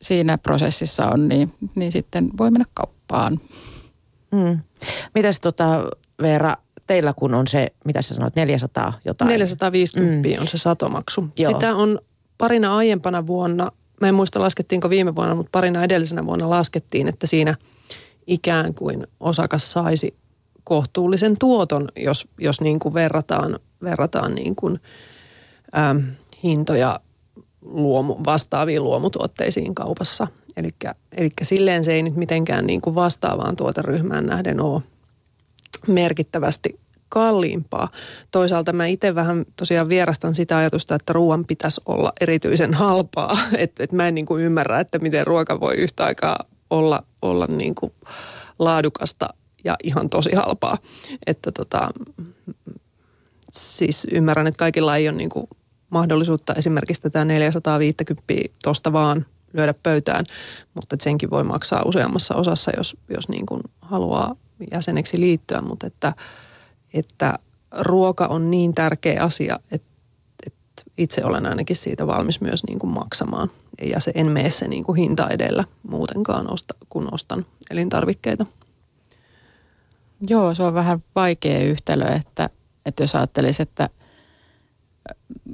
siinä prosessissa on, niin, niin sitten voi mennä kauppaan. Mm. Mitäs tota Veera, teillä kun on se, mitä sä sanoit, 400 jotain? 450 mm. on se satomaksu. Joo. Sitä on parina aiempana vuonna, mä en muista laskettiinko viime vuonna, mutta parina edellisenä vuonna laskettiin, että siinä ikään kuin osakas saisi kohtuullisen tuoton, jos, jos niin kuin verrataan, verrataan niin kuin, ähm, hintoja luomu, vastaaviin luomutuotteisiin kaupassa. Eli silleen se ei nyt mitenkään niin kuin vastaavaan tuoteryhmään nähden ole merkittävästi kalliimpaa. Toisaalta mä itse vähän tosiaan vierastan sitä ajatusta, että ruoan pitäisi olla erityisen halpaa. Että et mä en niin kuin ymmärrä, että miten ruoka voi yhtä aikaa olla, olla niin kuin laadukasta ja ihan tosi halpaa. Että tota, siis ymmärrän, että kaikilla ei ole niin kuin mahdollisuutta esimerkiksi tätä 450 tuosta vaan lyödä pöytään, mutta senkin voi maksaa useammassa osassa, jos, jos niin kuin haluaa jäseneksi liittyä, mutta että, että ruoka on niin tärkeä asia, että, että itse olen ainakin siitä valmis myös niin kuin maksamaan. Ja se en mene se niin kuin hinta edellä muutenkaan, osta, kun ostan elintarvikkeita. Joo, se on vähän vaikea yhtälö, että, että jos ajattelisi, että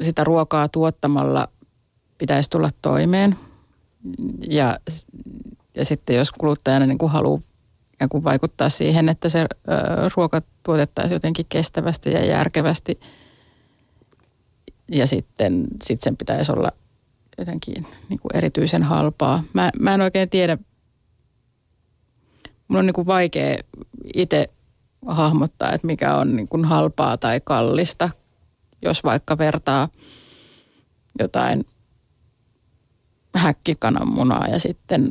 sitä ruokaa tuottamalla pitäisi tulla toimeen. Ja, ja sitten jos kuluttajana niin kuin haluaa ikään kuin vaikuttaa siihen, että se ruoka tuotettaisiin jotenkin kestävästi ja järkevästi. Ja sitten sit sen pitäisi olla jotenkin niin kuin erityisen halpaa. Mä, mä en oikein tiedä, mun on niin kuin vaikea itse hahmottaa, että mikä on niin kuin halpaa tai kallista, jos vaikka vertaa jotain häkkikananmunaa ja sitten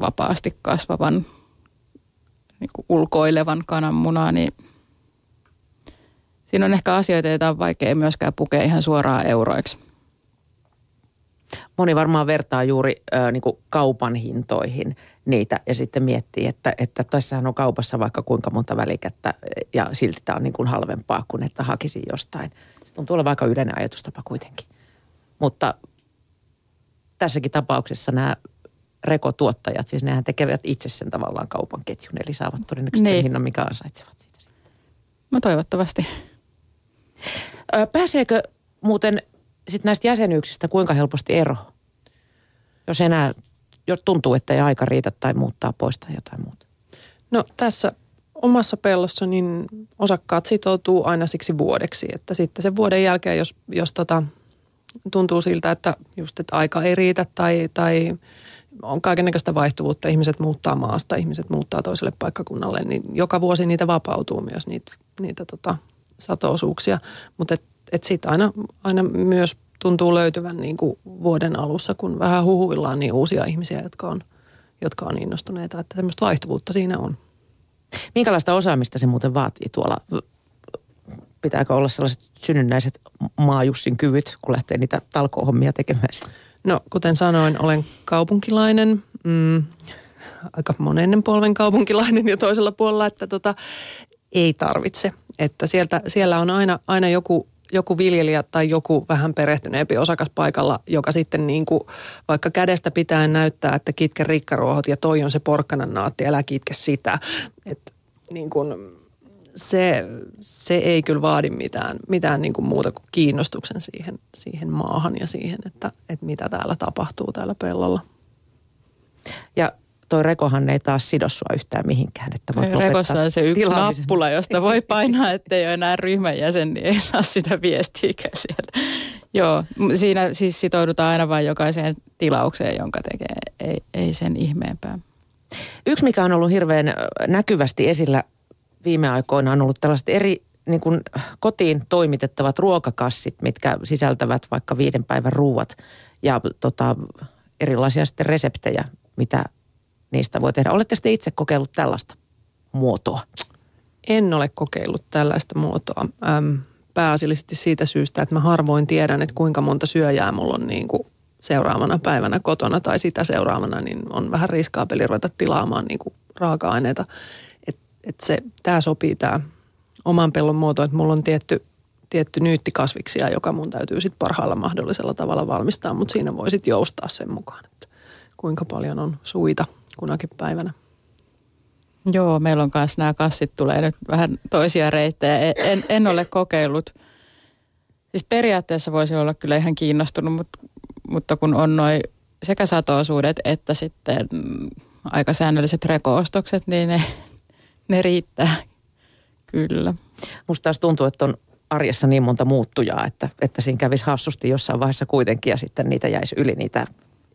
vapaasti kasvavan niin kuin ulkoilevan kananmunaa, niin siinä on ehkä asioita, joita on vaikea myöskään pukea ihan suoraan euroiksi. Moni varmaan vertaa juuri ö, niin kuin kaupan hintoihin niitä ja sitten miettii, että, että tässähän on kaupassa vaikka kuinka monta välikättä ja silti tämä on niin kuin halvempaa kuin että hakisin jostain. Se tuntuu olevan aika yleinen ajatustapa kuitenkin. Mutta tässäkin tapauksessa nämä rekotuottajat, siis nehän tekevät itse sen tavallaan kaupan ketjun, eli saavat todennäköisesti niin. sen hinnan, mikä ansaitsevat siitä. No toivottavasti. Pääseekö muuten sitten näistä jäsenyyksistä kuinka helposti ero? Jos enää jo tuntuu, että ei aika riitä tai muuttaa pois tai jotain muuta. No tässä omassa pellossa niin osakkaat sitoutuu aina siksi vuodeksi, että sitten sen vuoden jälkeen, jos, jos tota, tuntuu siltä, että just että aika ei riitä tai, tai on kaikenlaista vaihtuvuutta. Ihmiset muuttaa maasta, ihmiset muuttaa toiselle paikkakunnalle, niin joka vuosi niitä vapautuu myös niitä, niitä tota, satoosuuksia. Mutta et, et sitten aina, aina myös tuntuu löytyvän niin kuin vuoden alussa, kun vähän huhuillaan niin uusia ihmisiä, jotka on, jotka on innostuneita. Että semmoista vaihtuvuutta siinä on. Minkälaista osaamista se muuten vaatii tuolla? Pitääkö olla sellaiset synnynnäiset maajussin kyvyt, kun lähtee niitä talkoohommia tekemään? No, kuten sanoin, olen kaupunkilainen, mm, aika monennen polven kaupunkilainen jo toisella puolella, että tota, ei tarvitse. Että sieltä, siellä on aina, aina joku, joku viljelijä tai joku vähän perehtyneempi osakas paikalla, joka sitten niin kuin, vaikka kädestä pitää näyttää, että kitke rikkaruohot ja toi on se porkkanan naatti, älä kitke sitä. Että niin kuin, se, se ei kyllä vaadi mitään, mitään niin kuin muuta kuin kiinnostuksen siihen, siihen maahan ja siihen, että, että mitä täällä tapahtuu täällä pellolla. Ja toi rekohan ei taas sido sua yhtään mihinkään. Että voit Rekossa on se yksi tilaamisen. nappula, josta voi painaa, ettei ole enää ryhmän jäsen, niin ei saa sitä viestiä sieltä. Joo, siinä siis sitoudutaan aina vain jokaiseen tilaukseen, jonka tekee, ei, ei sen ihmeempää. Yksi, mikä on ollut hirveän näkyvästi esillä viime aikoina on ollut tällaiset eri niin kuin kotiin toimitettavat ruokakassit, mitkä sisältävät vaikka viiden päivän ruuat ja tota, erilaisia sitten reseptejä, mitä niistä voi tehdä. Olette sitten itse kokeillut tällaista muotoa? En ole kokeillut tällaista muotoa. Äm, pääasiallisesti siitä syystä, että mä harvoin tiedän, että kuinka monta syöjää mulla on niin kuin seuraavana päivänä kotona tai sitä seuraavana, niin on vähän riskaapeli ruveta tilaamaan niin kuin raaka-aineita että se, tämä sopii tämä oman pellon muoto, että mulla on tietty, tietty nyytti kasviksia, joka mun täytyy sitten parhaalla mahdollisella tavalla valmistaa, mutta siinä voi sitten joustaa sen mukaan, että kuinka paljon on suita kunakin päivänä. Joo, meillä on myös nämä kassit tulee nyt vähän toisia reittejä. E, en, en ole kokeillut. Siis periaatteessa voisi olla kyllä ihan kiinnostunut, mutta, mutta kun on noin sekä satoosuudet että sitten aika säännölliset rekoostokset, niin ne, ne riittää, kyllä. Musta taas tuntuu, että on arjessa niin monta muuttujaa, että, että siinä kävisi hassusti jossain vaiheessa kuitenkin ja sitten niitä jäisi yli niitä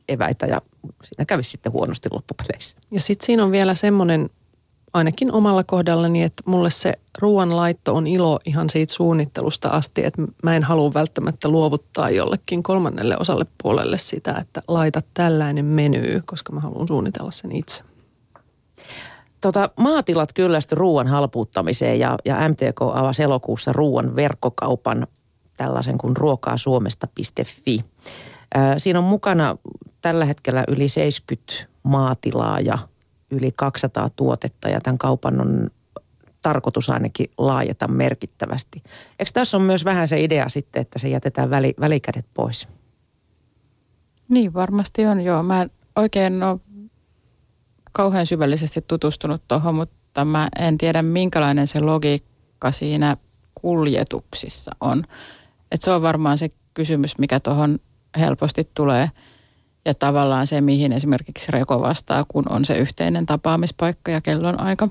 eväitä ja siinä kävisi sitten huonosti loppupeleissä. Ja sitten siinä on vielä semmoinen, ainakin omalla kohdallani, että mulle se ruoanlaitto on ilo ihan siitä suunnittelusta asti, että mä en halua välttämättä luovuttaa jollekin kolmannelle osalle puolelle sitä, että laita tällainen meny, koska mä haluan suunnitella sen itse. Tota, maatilat kyllästy ruoan halpuuttamiseen ja, ja MTK avasi elokuussa ruoan verkkokaupan tällaisen kuin ruokaasuomesta.fi. Siinä on mukana tällä hetkellä yli 70 maatilaa ja yli 200 tuotetta ja tämän kaupan on tarkoitus ainakin laajeta merkittävästi. Eikö tässä on myös vähän se idea sitten, että se jätetään väli, välikädet pois? Niin varmasti on, joo. Mä en oikein ole kauhean syvällisesti tutustunut tuohon, mutta mä en tiedä minkälainen se logiikka siinä kuljetuksissa on. Et se on varmaan se kysymys, mikä tuohon helposti tulee – ja tavallaan se, mihin esimerkiksi Reko vastaa, kun on se yhteinen tapaamispaikka ja kellonaika.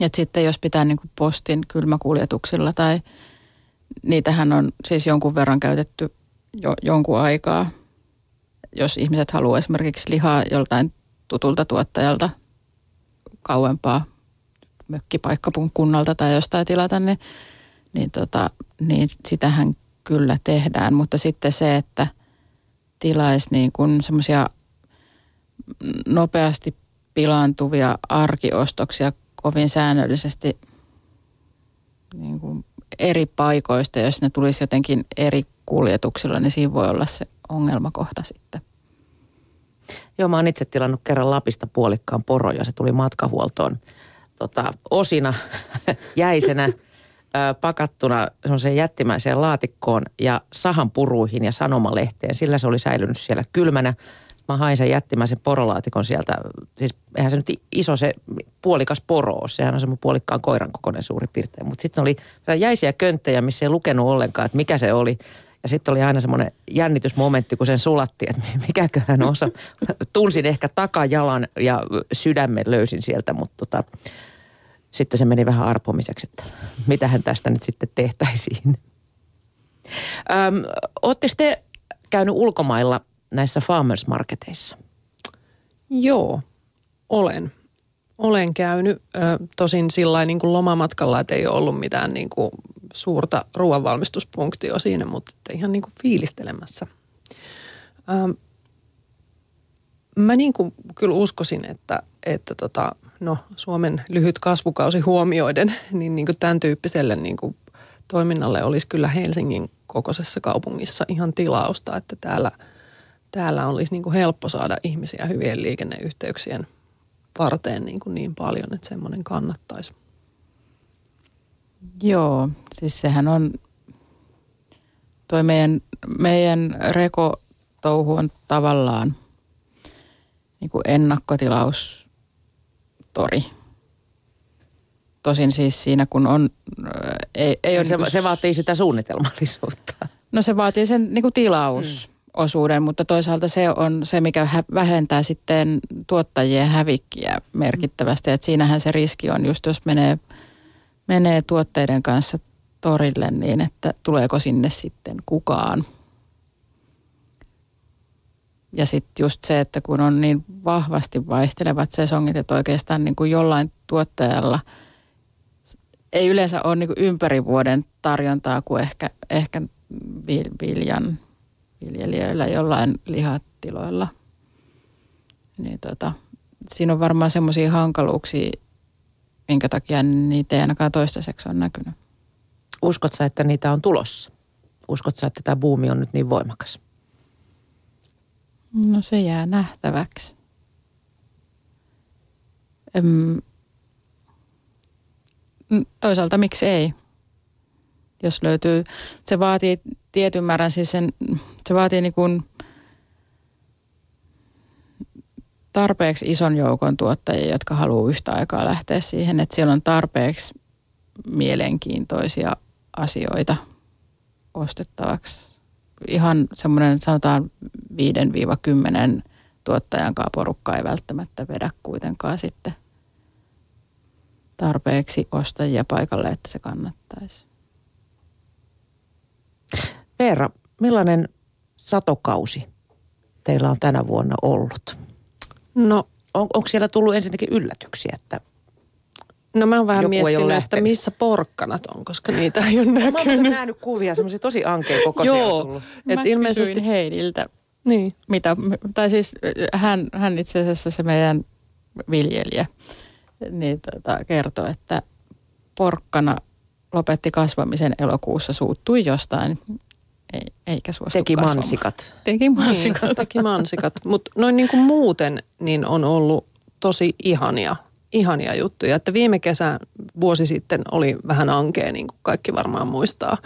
Ja sitten jos pitää niin kuin postin kylmäkuljetuksilla tai niitähän on siis jonkun verran käytetty jo jonkun aikaa. Jos ihmiset haluaa esimerkiksi lihaa joltain tutulta tuottajalta kauempaa mökkipaikkakunnalta tai jostain tilata, niin, niin, tota, niin sitähän kyllä tehdään. Mutta sitten se, että – tilaisi niin kuin semmoisia nopeasti pilaantuvia arkiostoksia kovin säännöllisesti niin kuin eri paikoista. Jos ne tulisi jotenkin eri kuljetuksilla, niin siinä voi olla se ongelmakohta sitten. Joo, mä oon itse tilannut kerran Lapista puolikkaan poro ja se tuli matkahuoltoon tota, osina jäisenä pakattuna semmoiseen jättimäiseen laatikkoon ja sahan puruihin ja sanomalehteen. Sillä se oli säilynyt siellä kylmänä. Mä hain sen jättimäisen porolaatikon sieltä. Siis eihän se nyt iso se puolikas poro ole. Sehän on semmoinen puolikkaan koiran kokoinen suurin piirtein. Mutta sitten oli jäisiä könttejä, missä ei lukenut ollenkaan, että mikä se oli. Ja sitten oli aina semmoinen jännitysmomentti, kun sen sulatti, että mikäköhän osa. Tunsin ehkä takajalan ja sydämen löysin sieltä, mutta tota, sitten se meni vähän arpomiseksi, että mitähän tästä nyt sitten tehtäisiin. Oletteko te käynyt ulkomailla näissä farmers marketeissa? Joo, olen. Olen käynyt tosin sillä niin kuin lomamatkalla, että ei ole ollut mitään niin kuin suurta ruoanvalmistuspunktioa siinä, mutta ihan niin kuin fiilistelemässä. mä niin kuin kyllä uskoisin, että, että tota, no, Suomen lyhyt kasvukausi huomioiden, niin, niin kuin tämän tyyppiselle niin kuin toiminnalle olisi kyllä Helsingin kokoisessa kaupungissa ihan tilausta, että täällä, täällä olisi niin kuin helppo saada ihmisiä hyvien liikenneyhteyksien varteen niin, kuin niin paljon, että semmoinen kannattaisi. Joo, siis sehän on, toi meidän, meidän rekotouhu on tavallaan niin kuin ennakkotilaus tori. Tosin siis siinä kun on... Ei, ei ole se, niin se vaatii sitä suunnitelmallisuutta. No se vaatii sen niin kuin tilausosuuden, mm. mutta toisaalta se on se, mikä vähentää sitten tuottajien hävikkiä merkittävästi. Et siinähän se riski on just, jos menee, menee tuotteiden kanssa torille niin, että tuleeko sinne sitten kukaan – ja sitten just se, että kun on niin vahvasti vaihtelevat sesongit, että oikeastaan niin kuin jollain tuottajalla ei yleensä ole niin kuin ympäri vuoden tarjontaa kuin ehkä, ehkä viljan viljelijöillä jollain lihatiloilla. Niin tota, siinä on varmaan semmoisia hankaluuksia, minkä takia niitä ei ainakaan toistaiseksi on näkynyt. Uskotko että niitä on tulossa? Uskotko että tämä buumi on nyt niin voimakas? No se jää nähtäväksi. Öm, toisaalta miksi ei? Jos löytyy, se vaatii tietyn määrän, siis sen, se vaatii niin kuin tarpeeksi ison joukon tuottajia, jotka haluaa yhtä aikaa lähteä siihen, että siellä on tarpeeksi mielenkiintoisia asioita ostettavaksi ihan semmoinen sanotaan 5-10 tuottajan kanssa porukka ei välttämättä vedä kuitenkaan sitten tarpeeksi ostajia paikalle, että se kannattaisi. Veera, millainen satokausi teillä on tänä vuonna ollut? No, on, onko siellä tullut ensinnäkin yllätyksiä, että No mä oon vähän Joku miettinyt, että missä porkkanat on, koska niitä ei ole näkynyt. Mä oon nähnyt kuvia, semmoisia tosi ankeen kokoisia Joo, että ilmeisesti... Heidiltä, niin. mitä, tai siis hän, hän itse asiassa se meidän viljelijä, niin tota, kertoi, että porkkana lopetti kasvamisen elokuussa, suuttui jostain, ei, eikä suostu Teki kasvamaan. mansikat. Teki mansikat. Niin, teki mansikat. Mutta noin niin kuin muuten niin on ollut tosi ihania, ihania juttuja. Että viime kesä vuosi sitten oli vähän ankea, niin kuin kaikki varmaan muistaa.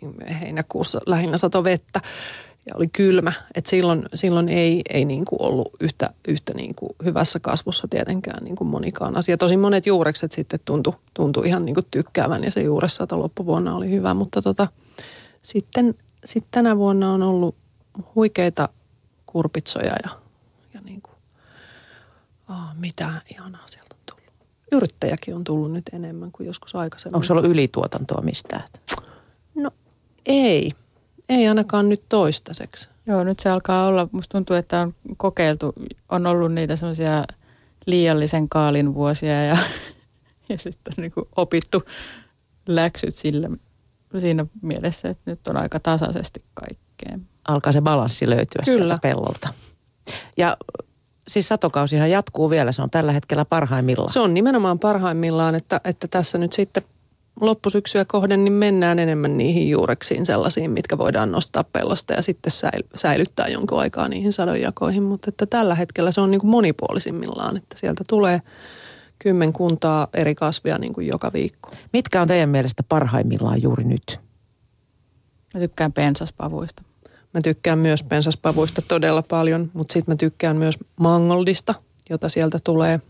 Niin heinäkuussa lähinnä sato vettä ja oli kylmä. Et silloin, silloin ei, ei niin kuin ollut yhtä, yhtä niin kuin hyvässä kasvussa tietenkään niin kuin monikaan asia. Tosin monet juurekset sitten tuntui, tuntui ihan niin kuin tykkäävän ja se juuressato loppuvuonna oli hyvä. Mutta tota, sitten, sitten tänä vuonna on ollut huikeita kurpitsoja ja, ja niin kuin, oh, mitä ihanaa sieltä on tullut. Yrittäjäkin on tullut nyt enemmän kuin joskus aikaisemmin. Onko se ollut ylituotantoa mistään? No ei. Ei ainakaan nyt toistaiseksi. Joo, nyt se alkaa olla, musta tuntuu, että on kokeiltu, on ollut niitä semmoisia liiallisen kaalin vuosia ja, ja sitten on niin kuin opittu läksyt sillä, siinä mielessä, että nyt on aika tasaisesti kaikkea. Alkaa se balanssi löytyä Kyllä. sieltä pellolta. Ja siis satokausihan jatkuu vielä, se on tällä hetkellä parhaimmillaan. Se on nimenomaan parhaimmillaan, että, että tässä nyt sitten loppusyksyä kohden niin mennään enemmän niihin juureksiin sellaisiin, mitkä voidaan nostaa pellosta ja sitten säil- säilyttää jonkun aikaa niihin sadonjakoihin. Mutta että tällä hetkellä se on niin kuin monipuolisimmillaan, että sieltä tulee kymmenkuntaa eri kasvia niin kuin joka viikko. Mitkä on teidän mielestä parhaimmillaan juuri nyt? Mä tykkään pensaspavuista. Mä tykkään myös pensaspavuista todella paljon, mutta sitten mä tykkään myös mangoldista, jota sieltä tulee.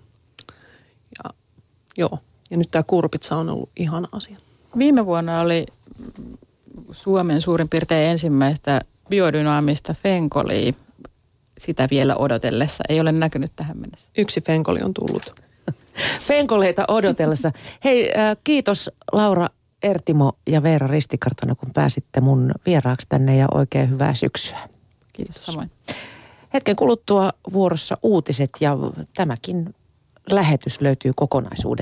Ja, joo, ja nyt tämä kurpitsa on ollut ihana asia. Viime vuonna oli Suomen suurin piirtein ensimmäistä biodynaamista fenkolia sitä vielä odotellessa. Ei ole näkynyt tähän mennessä. Yksi fenkoli on tullut. Fenkoleita odotellessa. Hei, äh, kiitos Laura Ertimo ja Veera Ristikartano, kun pääsitte mun vieraaksi tänne ja oikein hyvää syksyä. Kiitos samoin. Hetken kuluttua vuorossa uutiset ja tämäkin lähetys löytyy kokonaisuudessaan.